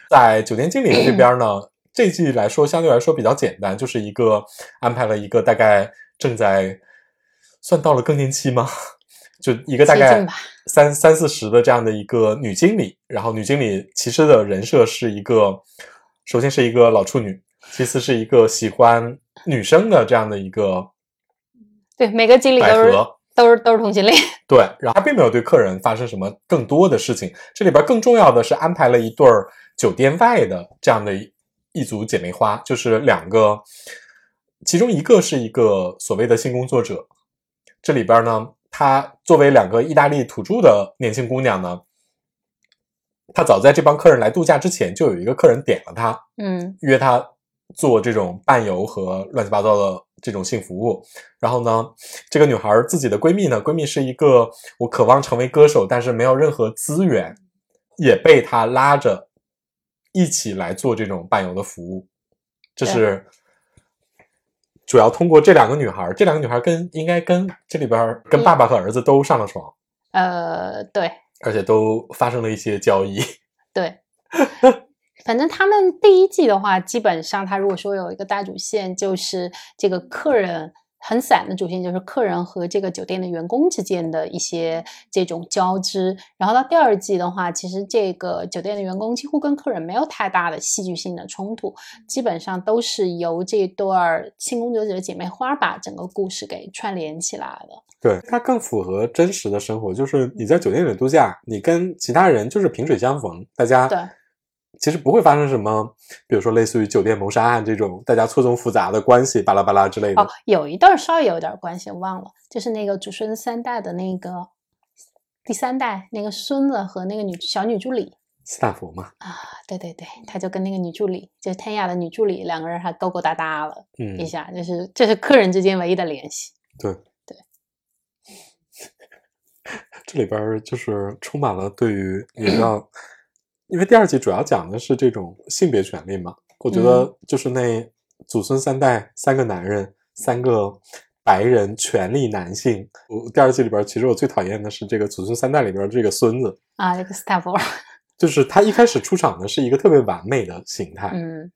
在酒店经理这边呢，这季来说相对来说比较简单，就是一个安排了一个大概正在算到了更年期吗？就一个大概三三四十的这样的一个女经理，然后女经理其实的人设是一个，首先是一个老处女，其次是一个喜欢女生的这样的一个对，每个经理百都是合。都是都是同性恋。对，然后他并没有对客人发生什么更多的事情。这里边更重要的是安排了一对儿酒店外的这样的一一组姐妹花，就是两个，其中一个是一个所谓的性工作者。这里边呢，她作为两个意大利土著的年轻姑娘呢，她早在这帮客人来度假之前，就有一个客人点了她，嗯约她做这种伴游和乱七八糟的这种性服务。然后呢，这个女孩自己的闺蜜呢，闺蜜是一个我渴望成为歌手，但是没有任何资源，也被她拉着一起来做这种伴游的服务。这是主要通过这两个女孩，这两个女孩跟应该跟这里边跟爸爸和儿子都上了床，呃，对而且都发生了一些交易。对，反正他们第一季的话，基本上他如果说有一个大主线，就是这个客人。很散的主线就是客人和这个酒店的员工之间的一些这种交织，然后到第二季的话，其实这个酒店的员工几乎跟客人没有太大的戏剧性的冲突，基本上都是由这对儿性工作者姐妹花把整个故事给串联起来的。对，它更符合真实的生活，就是你在酒店里度假，你跟其他人就是萍水相逢，大家对其实不会发生什么，比如说类似于酒店谋杀案这种大家错综复杂的关系，巴拉巴拉之类的。哦，有一段稍微有点关系，我忘了，就是那个祖孙三代的那个第三代那个孙子和那个女小女助理斯坦福嘛，啊，对对对，他就跟那个女助理，就是天雅的女助理，两个人还勾勾搭搭了嗯一，下，就是这是客人之间唯一的联系。对对，这里边就是充满了对于你知道，因为第二集主要讲的是这种性别权利嘛，我觉嗯得就是那祖孙三代三个男人，三个白人权力男性。我第二季里边其实我最讨厌的是这个祖孙三代里边这个孙子，啊，这个斯坦福，就是他一开始出场的是一个特别完美的形态，嗯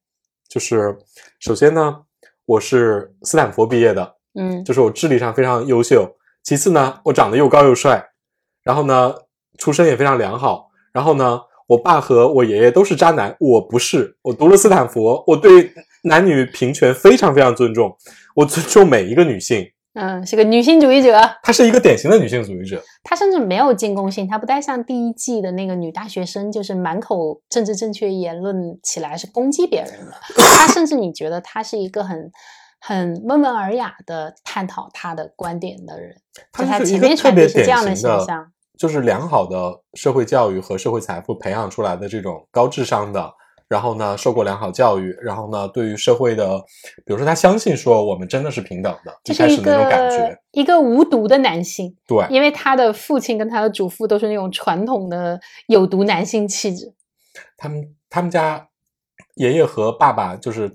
就是首先呢，我是斯坦福毕业的，嗯就是我智力上非常优秀。其次呢，我长得又高又帅，然后呢，出身也非常良好。然后呢，我爸和我爷爷都是渣男，我不是。我读了斯坦福，我对男女平权非常非常尊重，我尊重每一个女性。嗯，是个女性主义者，她是一个典型的女性主义者。她甚至没有进攻性，她不太像第一季的那个女大学生，就是满口政治正确言论起来是攻击别人的。她甚至你觉得她是一个很很温文尔雅的探讨她的观点的人，就她她是一前面个特别传递是这样典型的形象。就是良好的社会教育和社会财富培养出来的这种高智商的，然后呢，受过良好教育，然后呢，对于社会的，比如说他相信说我们真的是平等的，就是一一开始那种感个觉，一个无毒的男性，对，因为他的父亲跟他的祖父都是那种传统的有毒男性气质。他们他们家爷爷和爸爸就是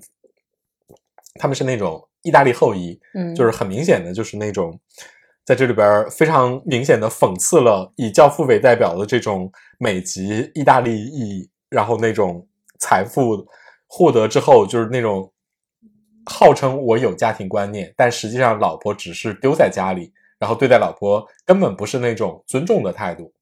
他们是那种意大利后裔，嗯，就是很明显的就是那种在这里边非常明显的讽刺了以教父为代表的这种美籍意大利裔，然后那种财富获得之后就是那种号称我有家庭观念，但实际上老婆只是丢在家里，然后对待老婆根本不是那种尊重的态度，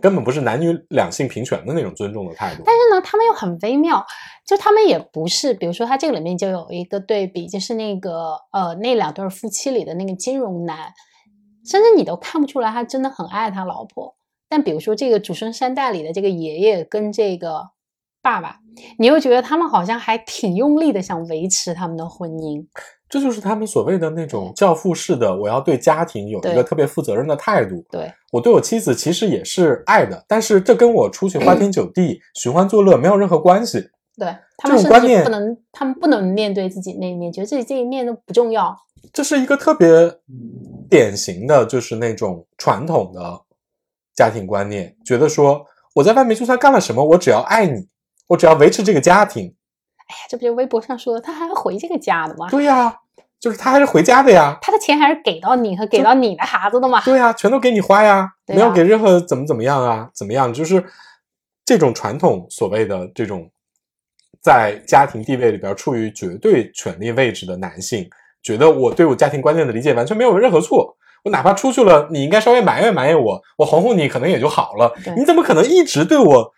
根本不是男女两性平权的那种尊重的态度。但是呢，他们又很微妙，就他们也不是，比如说他这个里面就有一个对比，就是那个呃那两对夫妻里的那个金融男，甚至你都看不出来他真的很爱他老婆。但比如说这个祖孙三代里的这个爷爷跟这个爸爸，你又觉得他们好像还挺用力的想维持他们的婚姻。这就是他们所谓的那种教父式的，我要对家庭有一个特别负责任的态度。对，我对我妻子其实也是爱的，但是这跟我出去花天酒地、寻欢作乐没有任何关系。对他们甚至不能，他们不能面对自己那一面，觉得自己这一面都不重要。这是一个特别典型的，就是那种传统的家庭观念，觉得说我在外面就算干了什么，我只要爱你，我只要维持这个家庭。哎呀，这不就微博上说的，他还要回这个家的吗？对呀、就是他还是回家的呀。他的钱还是给到你和给到你的孩子的嘛。对呀、全都给你花呀没有给任何怎么怎么样啊，怎么样？就是这种传统所谓的这种在家庭地位里边处于绝对权力位置的男性，觉得我对我家庭观念的理解完全没有任何错，我哪怕出去了，你应该稍微埋怨埋怨我，我哄哄你，可能也就好了。你怎么可能一直对我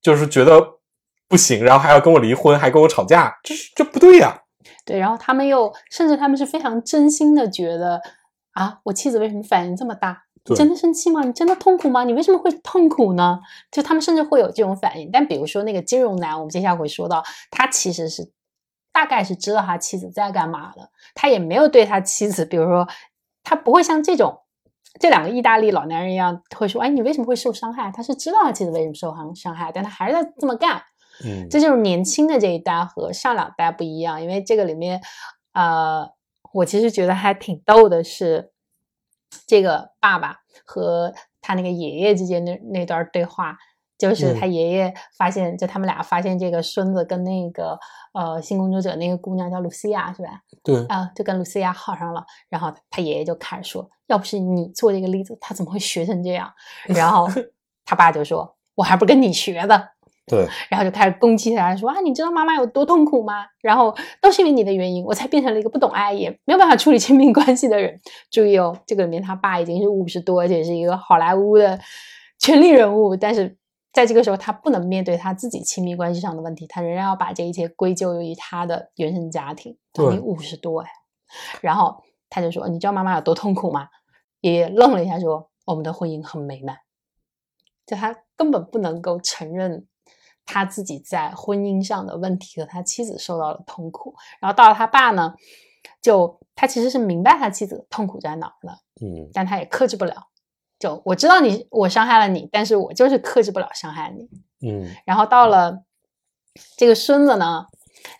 就是觉得不行，然后还要跟我离婚，还跟我吵架？这是这不对呀、对，然后他们又甚至他们是非常真心的觉得啊，我妻子为什么反应这么大？你真的生气吗？你真的痛苦吗？你为什么会痛苦呢？就他们甚至会有这种反应。但比如说那个金融男，我们接下来会说到，他其实是大概是知道他妻子在干嘛的，他也没有对他妻子，比如说他不会像这种这两个意大利老男人一样会说，哎，你为什么会受伤害？他是知道他妻子为什么受伤伤害，但他还是在这么干。嗯，这就是年轻的这一代和上两代不一样，因为这个里面，呃，我其实觉得还挺逗的是，这个爸爸和他那个爷爷之间那那段对话，就是嗯他爷爷发现，就他们俩发现这个孙子跟那个呃性工作者那个姑娘叫露西亚是吧？对，啊、就跟露西亚好上了，然后他爷爷就开始说，要不是你做这个例子，他怎么会学成这样？然后 他爸就说，我还不跟你学的。对，然后就开始攻击他，说啊，你知道妈妈有多痛苦吗？然后都是因为你的原因，我才变成了一个不懂爱也没有办法处理亲密关系的人。注意哦，这个里面他爸已经是五十多，而且是一个好莱坞的权力人物，但是在这个时候，他不能面对他自己亲密关系上的问题，他仍然要把这一切归咎于他的原生家庭。他已经对五十多哎，然后他就说，你知道妈妈有多痛苦吗？爷爷愣了一下，说，我们的婚姻很美满。就他根本不能够承认他自己在婚姻上的问题和他妻子受到了痛苦。然后到了他爸呢，就他其实是明白他妻子的痛苦在哪儿的，嗯但他也克制不了。就我知道你我伤害了你，但是我就是克制不了伤害你。嗯然后到了这个孙子呢，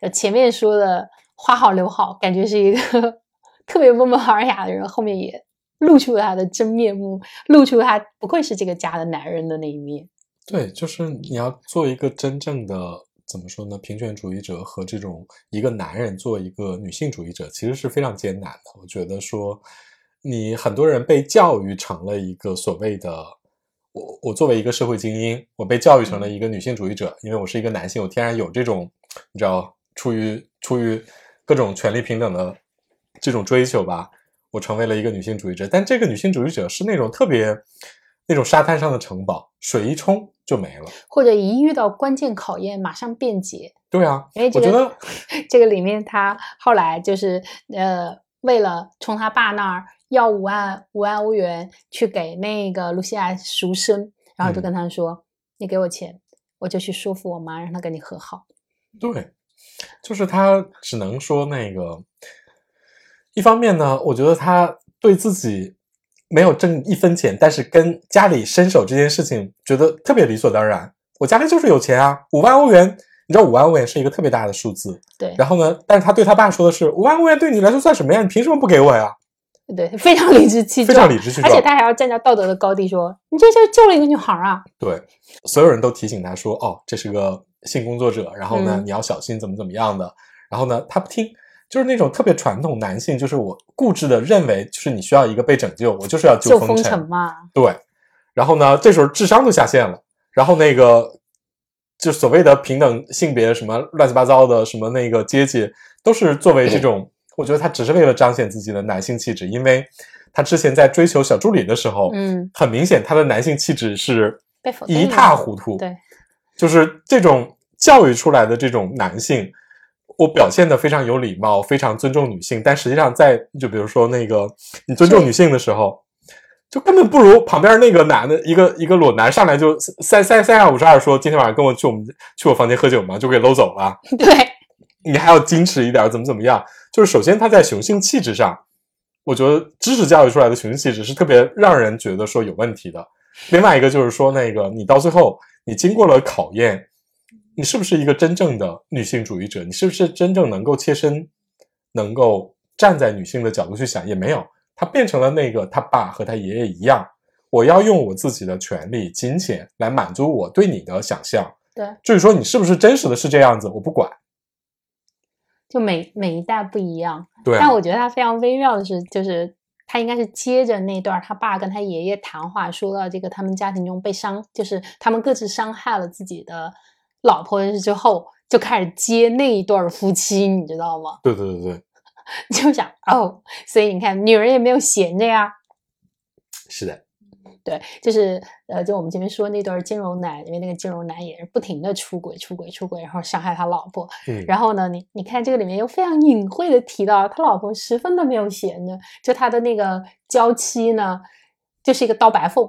呃前面说的花好留好，感觉是一个 特别温文尔雅的人，后面也露出了他的真面目，露出他不愧是这个家的男人的那一面。对，就是你要做一个真正的怎么说呢？平权主义者和这种一个男人做一个女性主义者，其实是非常艰难的。我觉得说，你很多人被教育成了一个所谓的我，我作为一个社会精英，我被教育成了一个女性主义者，因为我是一个男性，我天然有这种你知道，出于出于各种权利平等的这种追求吧，我成为了一个女性主义者。但这个女性主义者是那种特别那种沙滩上的城堡，水一冲就没了。或者一遇到关键考验马上变节，对啊，因为这个我觉得 这个里面他后来就是呃，为了从他爸那儿要五万五万欧元去给那个露西亚赎身，然后就嗯跟他说：“你给我钱，我就去说服我妈，让她跟你和好。对，就是他只能说那个，一方面呢，我觉得他对自己没有挣一分钱，但是跟家里伸手这件事情觉得特别理所当然。我家里就是有钱啊，五万欧元，你知道五万欧元是一个特别大的数字。对然后呢，但是他对他爸说的是，五万欧元对你来说算什么呀？你凭什么不给我呀？对，非常理直气非壮，常理直气壮。而且他还要站在道德的高地说：“你这就救了一个女孩啊对，所有人都提醒他说：“哦，这是个性工作者，然后呢，嗯你要小心怎么怎么样的。”然后呢，他不听，就是那种特别传统男性，就是我固执的认为，就是你需要一个被拯救，我就是要！”救风风尘嘛，对，然后呢，这时候智商就下线了，然后那个就所谓的平等性别什么乱七八糟的什么那个阶级，都是作为这种，我觉得他只是为了彰显自己的男性气质，因为他之前在追求小助理的时候，嗯，很明显他的男性气质是被一塌糊涂，对，就是这种教育出来的这种男性，我表现的非常有礼貌，非常尊重女性，但实际上在就比如说那个你尊重女性的时候，就根本不如旁边那个男的一个一个裸男上来就三三三下五十二说今天晚上跟我去我们去我房间喝酒嘛？就给搂走了，对，你还要矜持一点，怎么怎么样？就是首先他在雄性气质上，我觉得知识教育出来的雄性气质是特别让人觉得说有问题的。另外一个就是说，那个你到最后你经过了考验，你是不是一个真正的女性主义者？你是不是真正能够切身，能够站在女性的角度去想？也没有，他变成了那个他爸和他爷爷一样，我要用我自己的权利、金钱来满足我对你的想象。对，至于说你是不是真实的是这样子，我不管。就每每一代不一样。对啊、但我觉得他非常微妙的是，就是他应该是接着那段他爸跟他爷爷谈话，说到这个他们家庭中被伤，就是他们各自伤害了自己的老婆之后，就开始接那一对儿夫妻，你知道吗？对对对对，就想哦，所以你看，女人也没有闲着呀。是的，对，就是呃，就我们前面说那对金融男，因为那个金融男也是不停的出轨、出轨、出轨，然后伤害他老婆。嗯，然后呢，你你看这个里面又非常隐晦的提到，他老婆十分的没有闲着，就他的那个娇妻呢，就是一个刀白凤。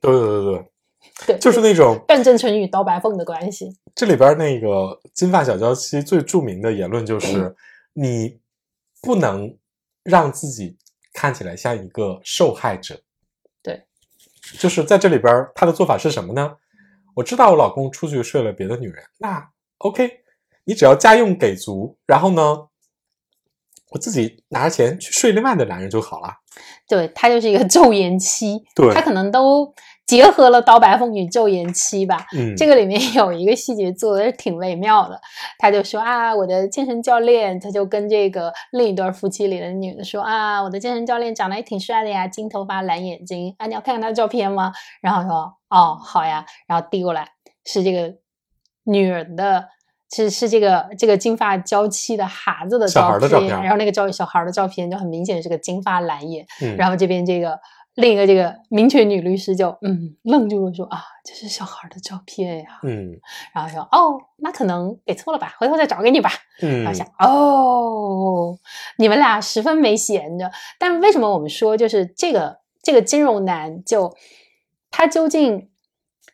对对对对，对，就是那种半正淳与刀白凤的关系。这里边那个金发小娇妻最著名的言论就是：你不能让自己看起来像一个受害者。对，就是在这里边，他的做法是什么呢？我知道我老公出去睡了别的女人，那 OK，你只要家用给足，然后呢，我自己拿着钱去睡另外的男人就好了。对他就是一个 昼颜妻，对他可能都结合了刀白凤女昼颜妻吧。嗯，这个里面有一个细节做的是挺微妙的，他就说啊，我的健身教练，他就跟这个另一对夫妻里的女的说啊，我的健身教练长得也挺帅的呀，金头发蓝眼睛啊，你要看看他的照片吗？然后说哦好呀，然后递过来是这个女人的。是是这个这个金发娇妻的孩子的小孩照的照片然后那个照小孩的照片就很明显是个金发蓝眼，嗯然后这边这个另一个这个民权女律师就嗯愣住了说啊这是小孩的照片呀，嗯然后说哦那可能给错了吧，回头再找给你吧。嗯然后想哦你们俩十分没闲着，但为什么我们说就是这个这个金融男就他究竟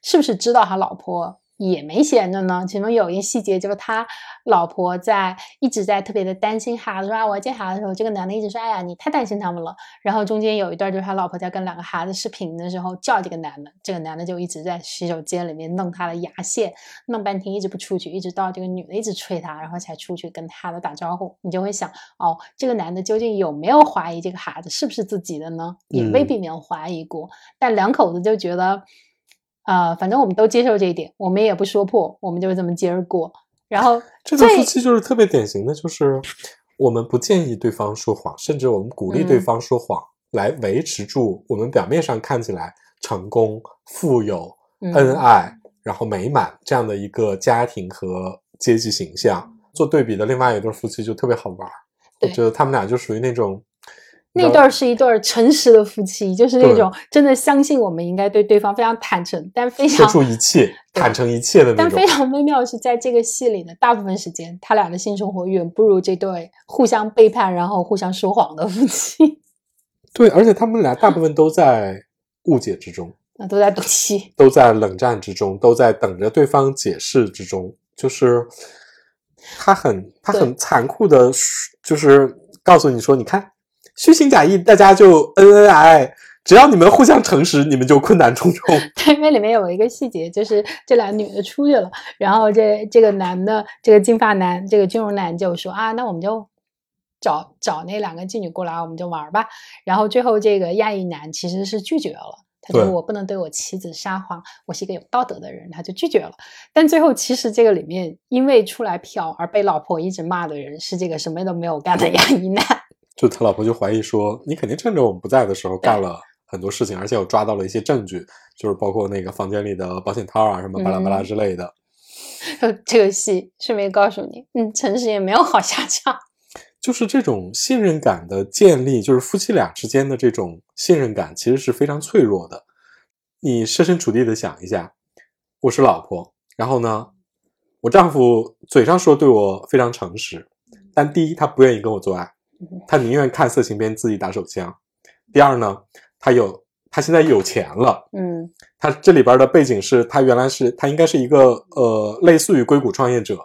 是不是知道他老婆？也没闲着呢，其中有一个细节就是他老婆在一直在特别的担心孩子，说啊我要见孩子的时候，这个男的一直说哎呀你太担心他们了。然后中间有一段就是他老婆在跟两个孩子视频的时候叫这个男的，这个男的就一直在洗手间里面弄他的牙线，弄半天一直不出去，一直到这个女的一直催他，然后才出去跟他的打招呼。你就会想哦，这个男的究竟有没有怀疑这个孩子是不是自己的呢？也未嗯必没有怀疑过，但两口子就觉得。呃，反正我们都接受这一点，我们也不说破，我们就是这么接着过。然后 这对夫妻就是特别典型的，就是我们不建议对方说谎，甚至我们鼓励对嗯方说谎，来维持住我们表面上看起来成功、富有、嗯恩爱，然后美满这样的一个家庭和阶级形象。做对比的另外一对夫妻就特别好玩儿，我觉得他们俩就属于那种那对儿是一对儿诚实的夫妻，就是那种真的相信我们应该对对方非常坦诚，但非常说出一切、坦诚一切的那种但非。常微妙的是，在这个戏里的大部分时间，他俩的性生活远不如这对互相背叛然后互相说谎的夫妻，对，而且他们俩大部分都在误解之中。那都在赌气。都在冷战之中，都在等着对方解释之中。就是他很他很残酷的，就是告诉你说，你看虚情假意，大家就恩恩爱爱，只要你们互相诚实，你们就困难重重。对，因为里面有一个细节，就是这俩女的出去了，然后这这个男的，这个金发男，这个金融男就说啊，那我们就找找那两个妓女过来，我们就玩儿吧。然后最后这个亚裔男其实是拒绝了。他说：“对我不能对我妻子撒谎，我是一个有道德的人。”他就拒绝了。但最后，其实这个里面因为出来嫖而被老婆一直骂的人是这个什么都没有干的亚裔男。就他老婆就怀疑说，你肯定趁着我们不在的时候干了很多事情，而且我抓到了一些证据，就是包括那个房间里的保险套啊，什么巴拉巴拉嗯之类的。这个戏顺便告诉你，嗯，诚实也没有好下场。就是这种信任感的建立，就是夫妻俩之间的这种信任感，其实是非常脆弱的。你设身处地的想一下，我是老婆，然后呢，我丈夫嘴上说对我非常诚实，但第一，他不愿意跟我做爱，他宁愿看色情片自己打手枪；第二呢，他有他现在有钱了，嗯他这里边的背景是他原来是他应该是一个呃类似于硅谷创业者，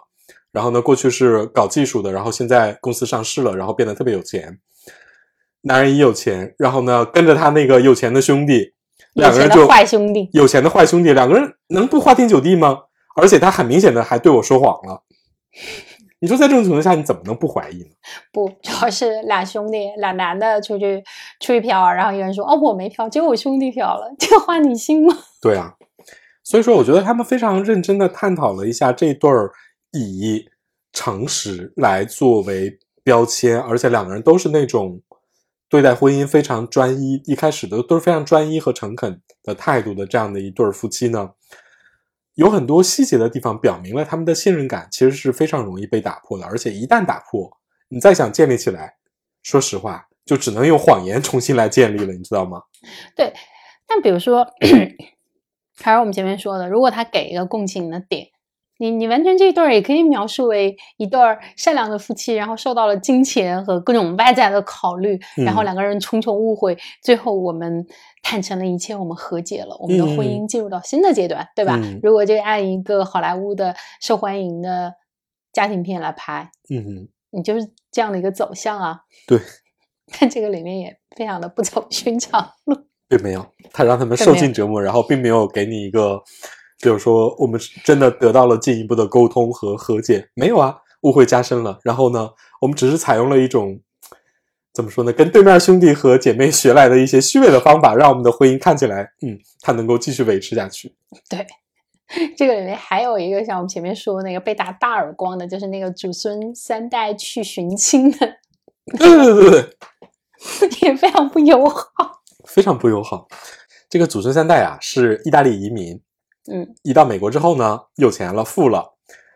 然后呢过去是搞技术的，然后现在公司上市了，然后变得特别有钱。男人一有钱，然后呢跟着他那个有钱的兄弟，两个人就坏兄弟有钱的坏兄弟，两个人能不花天酒地吗？而且他很明显的还对我说谎了。你说在这种情况下，你怎么能不怀疑呢？不，主要是俩兄弟，俩男的出去出去嫖，然后一个人说哦我没嫖，结果我兄弟嫖了，这个话你信吗？对啊，所以说我觉得他们非常认真的探讨了一下这对儿以诚实来作为标签，而且两个人都是那种对待婚姻非常专一，一开始的都是非常专一和诚恳的态度的这样的一对儿夫妻呢，有很多细节的地方表明了他们的信任感其实是非常容易被打破的，而且一旦打破，你再想建立起来，说实话，就只能用谎言 重新来建立了，你知道吗？对，但比如说，还是我们前面说的，如果他给一个共情的点，你你完全这一对儿也可以描述为一对儿善良的夫妻，然后受到了金钱和各种外在的考虑，然后嗯两个人重重误会，最后我们坦诚了一切，我们和解了，我们的婚姻进入到新的阶段，对吧？嗯如果就按一个好莱坞的受欢迎的家庭片来拍，嗯，你就是这样的一个走向啊。对，但这个里面也非常的不走寻常路。并没有，他让他们受尽折磨，然后并没有给你一个，比如说我们真的得到了进一步的沟通和和解，没有啊，误会加深了。然后呢，我们只是采用了一种怎么说呢，跟对面兄弟和姐妹学来的一些虚伪的方法，让我们的婚姻看起来，嗯，它能够继续维持下去。对，这个里面还有一个像我们前面说的那个被打大耳光的，就是那个祖孙三代去寻亲的，对对对对，也非常不友好。非常不友好。这个祖孙三代啊，是意大利移民，嗯，一到美国之后呢，有钱了，富了，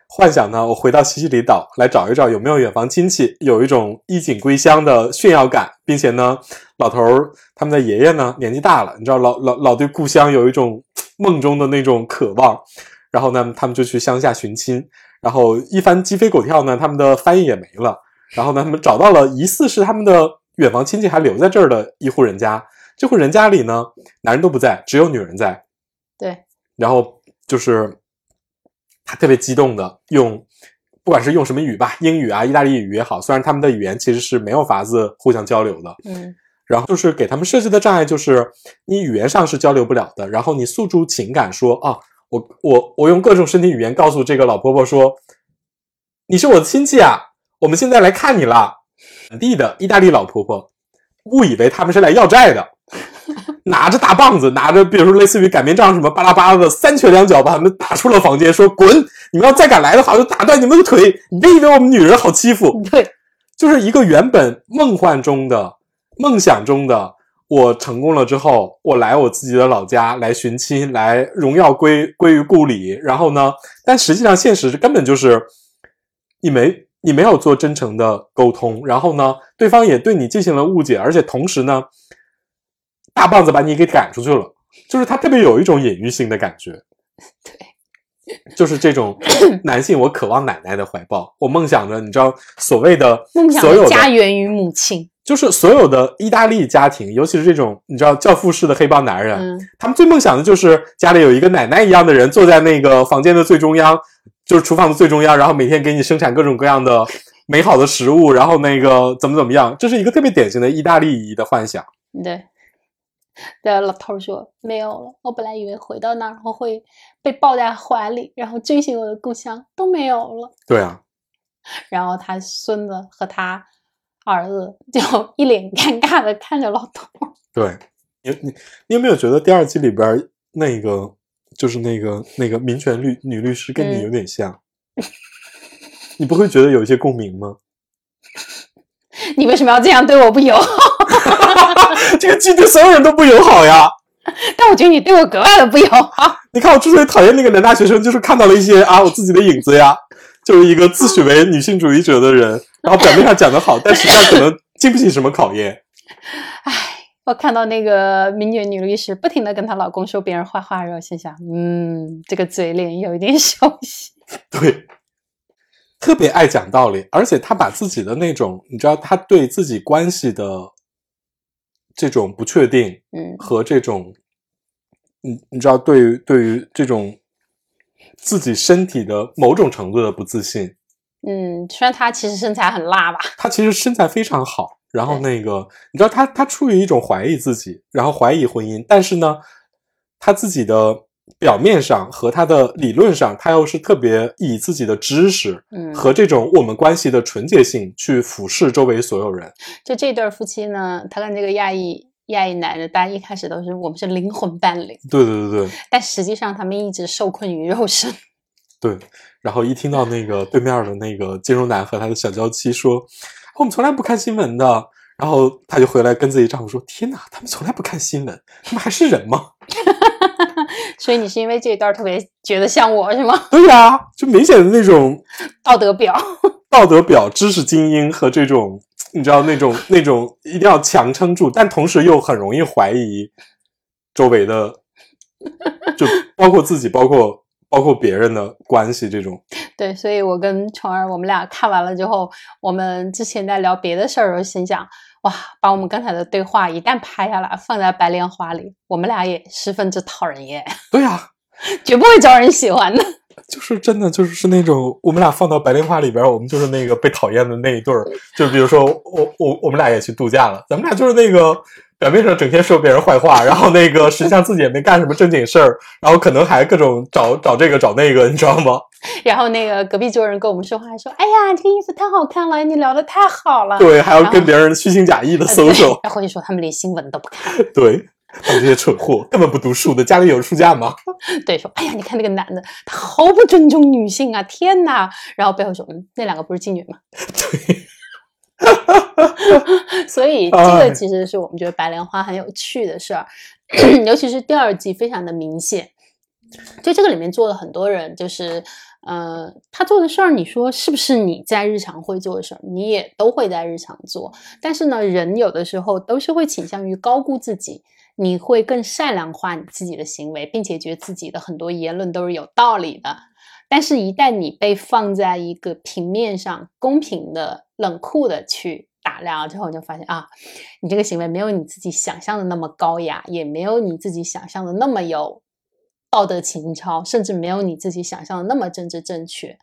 幻想呢，我回到西西里岛来找一找有没有远房亲戚，有一种衣锦归乡的炫耀感，并且呢，老头儿他们的爷爷呢年纪大了，你知道老老老对故乡有一种梦中的那种渴望，然后呢，他们就去乡下寻亲，然后一番鸡飞狗跳呢，他们的翻译也没了，然后呢，他们找到了疑似是他们的远房亲戚还留在这儿的一户人家，这户人家里呢，男人都不在，只有女人在。对，然后就是他特别激动的用，不管是用什么语吧，英语啊、意大利语也好，虽然他们的语言其实是没有法子互相交流的，嗯然后就是给他们设计的障碍就是你语言上是交流不了的，然后你诉诸情感说啊，我我我用各种身体语言告诉这个老婆婆说，你是我的亲戚啊，我们现在来看你了。本地的意大利老婆婆误以为他们是来要债的，拿着大棒子，拿着比如说类似于擀面杖什么巴拉巴拉的，三拳两脚把他们打出了房间，说滚！你们要再敢来的话，我就打断你们的腿！你别以为我们女人好欺负，对，就是一个原本梦幻中的、梦想中的，我成功了之后，我来我自己的老家来寻亲，来荣耀归归于故里。然后呢，但实际上现实根本就是你没你没有做真诚的沟通，然后呢，对方也对你进行了误解，而且同时呢，大棒子把你给赶出去了，就是他特别有一种隐喻性的感觉。对，就是这种 男性，我渴望奶奶的怀抱，我梦想着，你知道，所谓的梦想所有的的家源于母亲。就是所有的意大利家庭，尤其是这种你知道教父式的黑帮男人，嗯，他们最梦想的就是家里有一个奶奶一样的人坐在那个房间的最中央，就是厨房的最中央，然后每天给你生产各种各样的美好的食物，然后那个怎么怎么样，这是一个特别典型的意大利裔的幻想。对。对，老头说没有了。我本来以为回到那儿我会被抱在怀里，然后追寻我的故乡，都没有了。对啊，然后他孙子和他儿子就 一脸尴尬的看着老头。对你你你有没有觉得第二季里边那个就是那个那个民权律女律师跟你嗯有点像？你不会觉得有一些共鸣吗？你为什么要这样对我不友好？这个剧对所有人都不友好呀！但我觉得你对我格外的不友好。你看，我之所以讨厌那个男大学生，就是看到了一些啊我自己的影子呀，就是一个自诩为女性主义者的人，然后表面上讲的好，但实际上可能经不起什么考验。唉，我看到那个民权女律师不停的跟她老公说别人坏话，然后心想，嗯，这个嘴脸有一点熟悉。对，特别爱讲道理，而且她把自己的那种，你知道，她对自己关系的这种不确定嗯。和这种，你你知道，对于对于这种自己身体的某种程度的不自信，嗯，虽然他其实身材很辣吧，他其实身材非常好，然后那个你知道他他出于一种怀疑自己，然后怀疑婚姻，但是呢，他自己的表面上和他的理论上，他又是特别以自己的知识嗯，和这种我们关系的纯洁性去俯视周围所有人。就这对夫妻呢，他跟这个亚裔亚裔男的，大家一开始都是我们是灵魂伴侣，对对对对但实际上他们一直受困于肉身。对。然后一听到那个对面的那个金融男和他的小娇妻说，我们从来不看新闻的。然后他就回来跟自己丈夫说：“天哪，他们从来不看新闻，他们还是人吗？” 所以你是因为这一段特别觉得像我是吗？对呀、就明显的那种 道德表，道德表、知识精英和这种你知道那种那种一定要强撑住，但同时又很容易怀疑周围的，就包括自己，包括包括别人的关系这种。对，所以我跟虫儿，我们俩看完了之后，我们之前在聊别的事儿，我心想，哇，把我们刚才的对话一旦拍下来，放在白莲花里，我们俩也十分之讨人厌，对呀、绝不会招人喜欢的。就是真的，就是是那种我们俩放到白莲花里边，我们就是那个被讨厌的那一对儿。就比如说我我我们俩也去度假了，咱们俩就是那个 表面上整天说别人坏话，然后那个实际上自己也没干什么正经事儿，然后可能还各种找找这个找那个，你知道吗？然后那个隔壁桌人跟我们说话说：“哎呀，这个衣服太好看了，你聊的太好了。”对，还要跟别人虚情假意的呃搜搜对，然后就说他们连新闻都不看，对。他们这些蠢货根本不读书的，家里有书架吗？对，说：“哎呀，你看那个男的，他毫不尊重女性啊，天哪！”然后背后说：“嗯，那两个不是妓女吗？” 所以 这哎个其实是我们觉得白莲花很有趣的事儿，尤其是第二季非常的明显。就这个里面做了很多人，就是呃，他做的事儿，你说是不是你在日常会做的事儿，你也都会在日常做。但是呢，人有的时候都是会倾向于高估自己，你会更善良化你自己的行为，并且觉得自己的很多言论都是有道理的。但是，一旦你被放在一个平面上，公平的、冷酷的去打量之后，你就发现啊，你这个行为没有你自己想象的那么高雅，也没有你自己想象的那么有道德情操，甚至没有你自己想象的那么政治正确。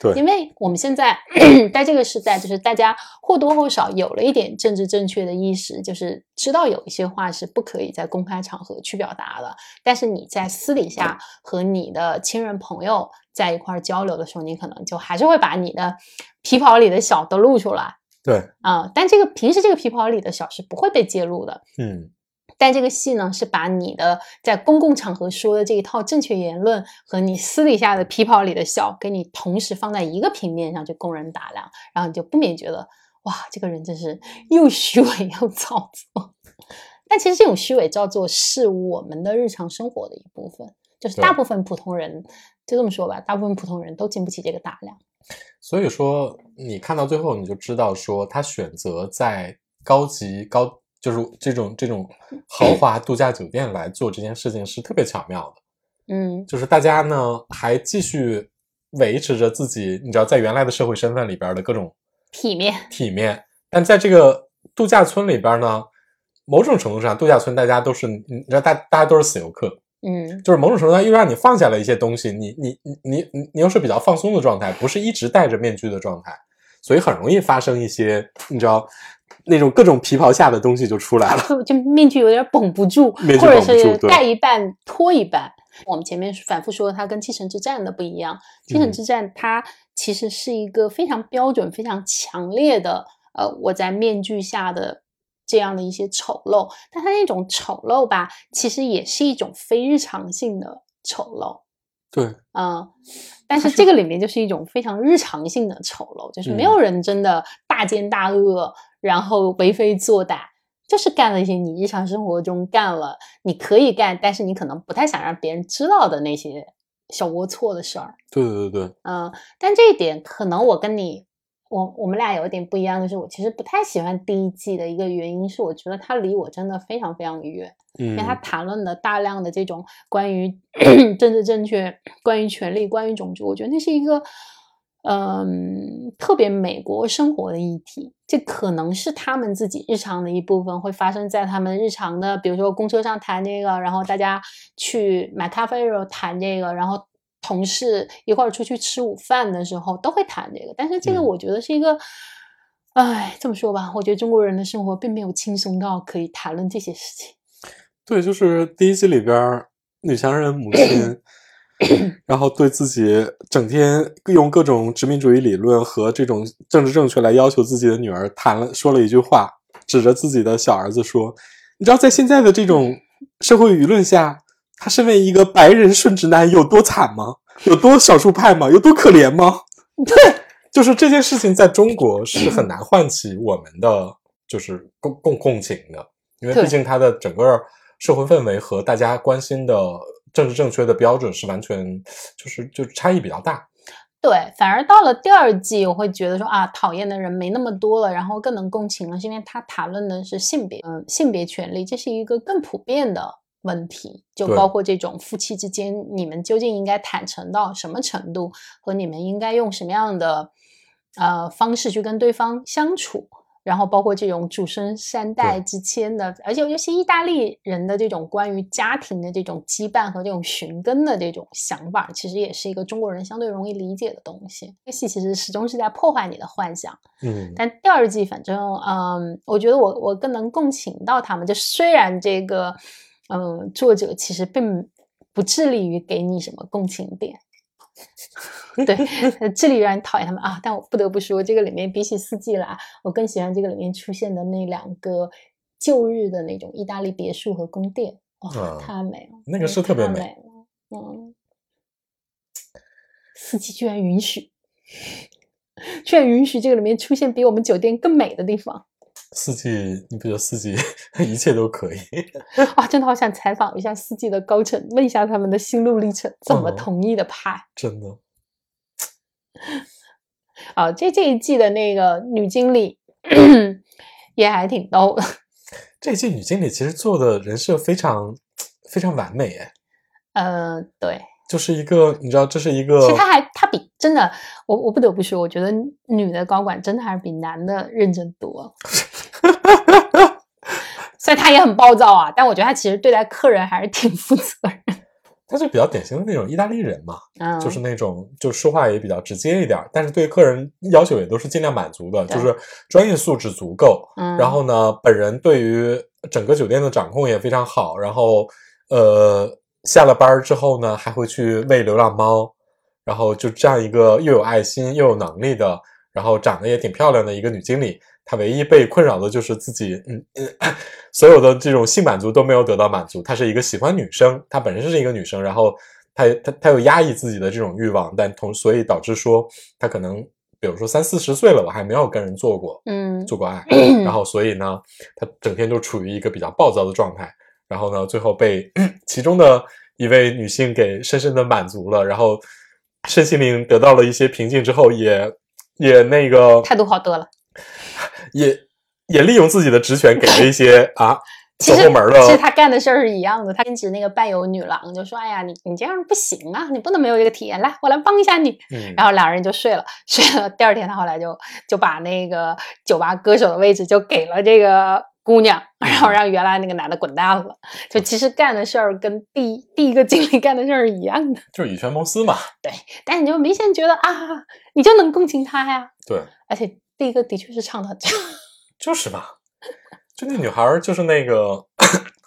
对因为我们现在 在这个时代，就是大家或多或少有了一点政治正确的意识，就是知道有一些话是不可以在公开场合去表达的。但是你在私底下和你的亲人朋友在一块儿交流的时候，你可能就还是会把你的皮袍里的小都露出来对，啊、但这个平时这个皮袍里的小是不会被揭露的。嗯，但这个戏呢，是把你的在公共场合说的这一套正确言论和你私底下的皮袍里的小，给你同时放在一个平面上去供人打量，然后你就不免觉得，哇，这个人真是又虚伪又造作。但其实这种虚伪造作是我们的日常生活的一部分，就是大部分普通人，就这么说吧，大部分普通人都经不起这个打量。所以说你看到最后，你就知道说他选择在高级高就是这种这种豪华度假酒店来做这件事情是特别巧妙的。嗯就是大家呢还继续维持着自己，你知道在原来的社会身份里边的各种体面，体面，但在这个度假村里边呢，某种程度上，度假村大家都是，你知道大大家都是死游客，嗯就是某种程度上又让你放下了一些东西，你你你你你你又是比较放松的状态，不是一直戴着面具的状态，所以很容易发生一些你知道那种各种皮袍下的东西就出来了。就就面具有点绷不住，面具或者绷不住对是盖一半脱一半。我们前面反复说它跟《继承之战》的不一样，《继承嗯之战》它其实是一个非常标准、非常强烈的，呃，我在面具下的这样的一些丑陋，但他那种丑陋吧，其实也是一种非日常性的丑陋。对，嗯，但是这个里面就是一种非常日常性的丑陋，就是没有人真的大奸大恶，然后为非作歹，就是干了一些你日常生活中干了你可以干，但是你可能不太想让别人知道的那些小龌龊的事儿。对对对对，嗯，但这一点可能我跟你，我我们俩有一点不一样，就是我其实不太喜欢第一季的一个原因是，我觉得它离我真的非常非常远。因嗯为他谈论了大量的这种关于 政治正确、关于权利、关于种族，我觉得那是一个嗯特别美国生活的议题。这可能是他们自己日常的一部分，会发生在他们日常的，比如说公车上谈这个，然后大家去买咖啡的时候谈这个，然后同事一块儿出去吃午饭的时候都会谈这个。但是这个嗯我觉得是一个。哎，这么说吧，我觉得中国人的生活并没有轻松到可以谈论这些事情。对，就是第一集里边女强人母亲，然后对自己整天用各种殖民主义理论和这种政治正确来要求自己的女儿，谈了说了一句话，指着自己的小儿子说：“你知道在现在的这种社会舆论下，他身为一个白人顺直男有多惨吗？有多少数派吗？有多可怜吗？”对，就是这件事情在中国是很难唤起我们的就是共共共情的，因为毕竟他的整个社会氛围和大家关心的政治正确的标准是完全就是就差异比较大。对，反而到了第二季，我会觉得说啊，讨厌的人没那么多了，然后更能共情了，是因为他谈论的是性别，嗯，性别权利，这是一个更普遍的问题，就包括这种夫妻之间，你们究竟应该坦诚到什么程度，和你们应该用什么样的呃方式去跟对方相处。然后包括这种祖孙三代之间的，而且尤其意大利人的这种关于家庭的这种羁绊和这种寻根的这种想法，其实也是一个中国人相对容易理解的东西。这个戏其实始终是在破坏你的幻想，嗯，但第二季反正，嗯，我觉得我我更能共情到他们。就虽然这个，嗯，作者其实并不致力于给你什么共情点，对，致力于让你讨厌他们啊。但我不得不说，这个里面比起四季啦，我更喜欢这个里面出现的那两个旧日的那种意大利别墅和宫殿，哇，啊太美了，那个是特别美嗯。四季居然允许，居然允许这个里面出现比我们酒店更美的地方，四季，你不觉得四季 一切都可以？哇！真的好想采访一下四季的高层，问一下他们的心路历程，怎么嗯同意的拍？真的，啊，这这一季的那个女经理也还挺逗的，这一季女经理其实做的人设非常非常完美，哎，呃，对，就是一个你知道，这是一个其实她还她比真的，我我不得不说，我觉得女的高管真的还是比男的认真多。虽然他也很暴躁啊，但我觉得他其实对待客人还是挺负责任。他就比较典型的那种意大利人嘛，嗯，就是那种就说话也比较直接一点，但是对客人要求也都是尽量满足的，就是专业素质足够。嗯，然后呢，本人对于整个酒店的掌控也非常好，然后呃，下了班儿之后呢，还会去喂流浪猫，然后就这样一个又有爱心又有能力的，然后长得也挺漂亮的一个女经理，她唯一被困扰的就是自己，嗯，嗯 所有的这种性满足都没有得到满足。他是一个喜欢女生，他本身是一个女生，然后他他他又压抑自己的这种欲望，但同所以导致说他可能。比如说三四十岁了，我还没有跟人做过，嗯，做过爱，然后所以呢，他整天就处于一个比较暴躁的状态，然后呢，最后被其中的一位女性给深深的满足了，然后身心灵得到了一些平静之后，也也那个态度好多了。也也利用自己的职权给了一些 啊其实走后门其实，他干的事儿是一样的，他兼职那个伴游女郎就说：“哎呀，你你这样不行啊，你不能没有这个体验，来，我来帮一下你。”嗯，然后两人就睡了，睡了。第二天他后来就就把那个酒吧歌手的位置就给了这个姑娘，然后让原来那个男的滚蛋了。就其实干的事儿跟第第一个经理干的事儿是一样的，就是以权谋私嘛，对但你就明显觉得啊，你就能共情他呀。对，而且第一个的确是唱的，就是嘛，就那女孩儿就是那个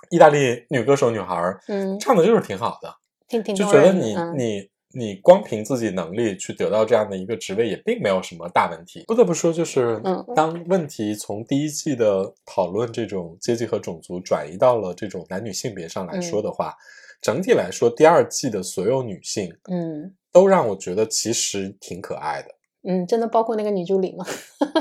意大利女歌手女孩儿，嗯，唱的就是挺好的。挺挺就觉得。你、嗯你你光凭自己能力去得到这样的一个职位，也并没有什么大问题。不得不说，就是嗯当问题从第一季的讨论这种阶级和种族转移到了这种男女性别上来说的话，整体来说，第二季的所有女性嗯都让我觉得其实挺可爱的。嗯，真的包括那个女助理吗？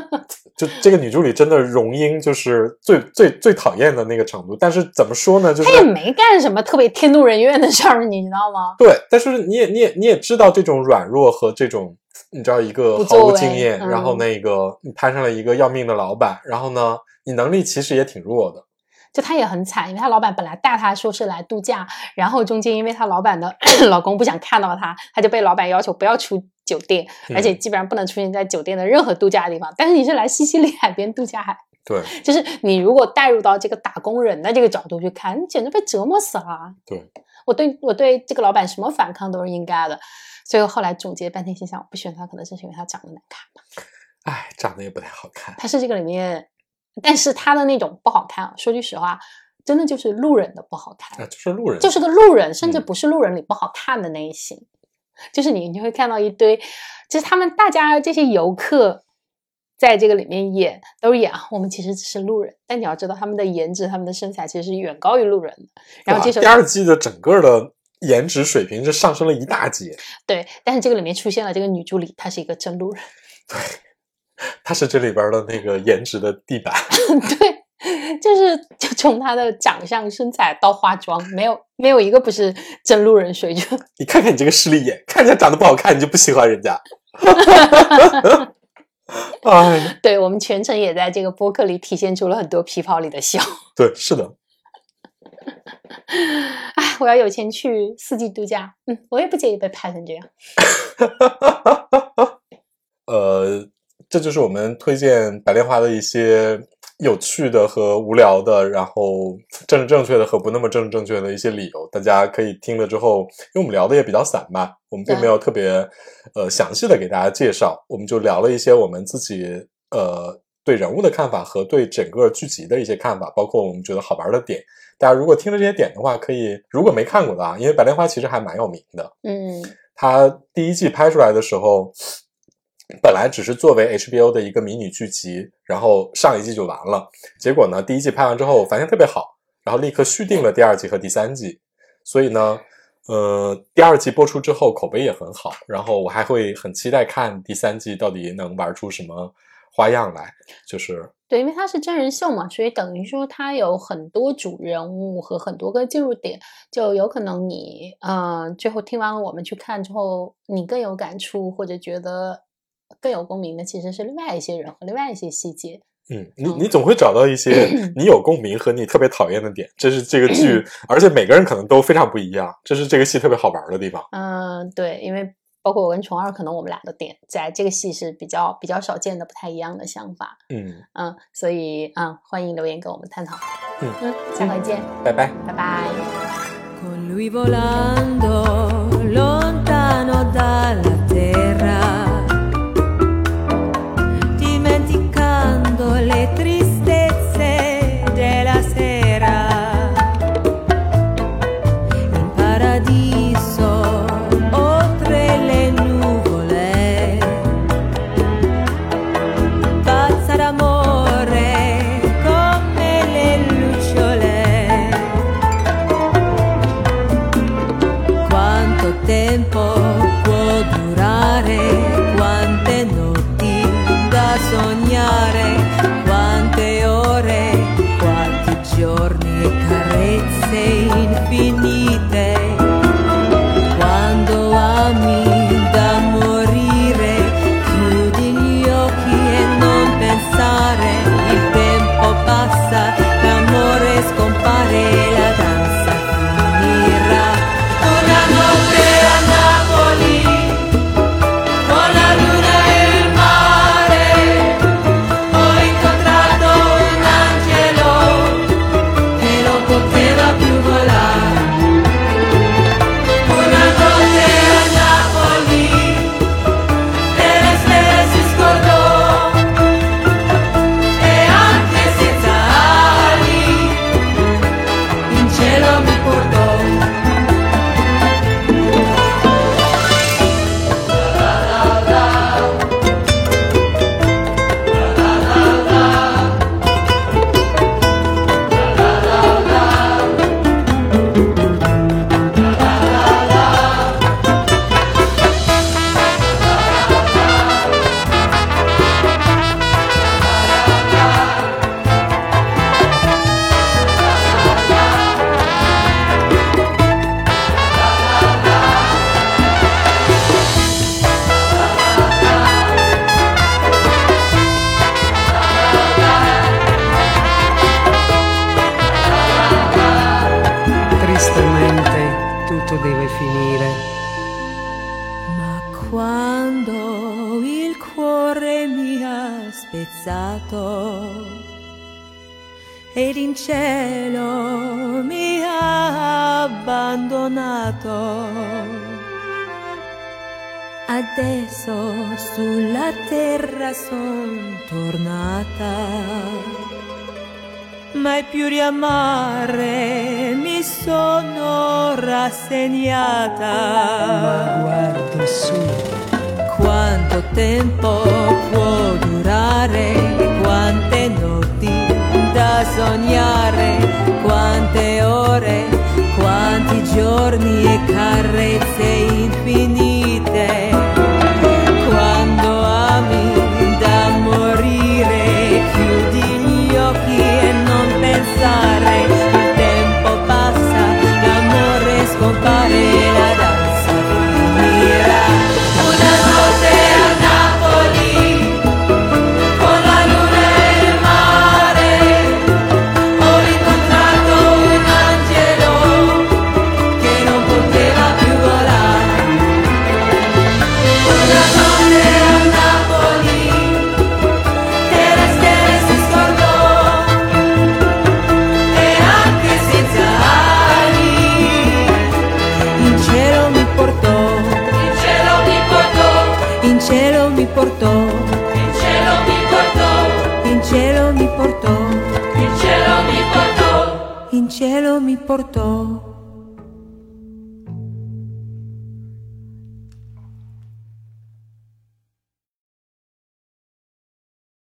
就这个女助理真的荣英就是最最最讨厌的那个程度，但是怎么说呢？就是她也没干什么特别天怒人怨的事儿，你知道吗？对，但是你也你也你也知道这种软弱和这种，你知道一个毫无经验，嗯然后那个你摊上了一个要命的老板，然后呢，你能力其实也挺弱的，就她也很惨，因为她老板本来带她说是来度假，然后中间因为她老板的 老公不想看到她，她就被老板要求不要出酒店，嗯而且基本上不能出现在酒店的任何度假的地方。但是你是来西西里海边度假海，对 就是你如果带入到这个打工人的这个角度去看，你简直被折磨死了。啊对，我对我对这个老板什么反抗都是应该的，所以我后来总结半天，心想我不选他，可能是因为他长得难看吧。哎，长得也不太好看，他是这个里面，但是他的那种不好看，说句实话，真的就是路人的不好看啊，，就是路人，就是个路人，甚至嗯不是路人里不好看的那一型。就是你你会看到一堆，就是他们大家这些游客在这个里面演都是演啊，我们其实只是路人，但你要知道他们的颜值、他们的身材其实是远高于路人的。然后哇这首第二季的整个的颜值水平是上升了一大截，对，但是这个里面出现了这个女助理，她是一个真路人。对她是这里边的那个颜值的地板，对，就是就从她的长相、身材到化妆，没有没有一个不是真路人水准。你看看你这个势利眼，看人家长得不好看，你就不喜欢人家，哎，对我们全程也在这个播客里体现出了很多皮袍里的笑。对，是的，哎，我要有钱去四季度假，嗯，我也不介意被拍成这样。呃，这就是我们推荐白莲花的一些有趣的和无聊的，然后政治正确的和不那么政治正确的一些理由。大家可以听了之后，因为我们聊的也比较散嘛，我们并没有特别呃详细的给大家介绍，我们就聊了一些我们自己呃对人物的看法和对整个剧集的一些看法，包括我们觉得好玩的点。大家如果听了这些点的话，可以如果没看过的啊，因为白莲花其实还蛮有名的，嗯它第一季拍出来的时候，本来只是作为 HBO 的一个迷你剧集，然后上一季就完了。结果呢，第一季拍完之后反响特别好，然后立刻续订了第二季和第三季。所以呢，呃，第二季播出之后口碑也很好，然后我还会很期待看第三季到底能玩出什么花样来。就是对，因为它是真人秀嘛，所以等于说它有很多主人物和很多个进入点，就有可能你呃最后听完了我们去看之后，你更有感触或者觉得更有共鸣的，其实是另外一些人和另外一些细节。嗯，你你总会找到一些你有共鸣和你特别讨厌的点，这是这个剧，而且每个人可能都非常不一样，这是这个戏特别好玩的地方。嗯，对，因为包括我跟虫二，可能我们俩的点在这个戏是比较比较少见的不太一样的想法。嗯，嗯，所以嗯，欢迎留言跟我们探讨。嗯嗯，下回见，拜拜。拜拜。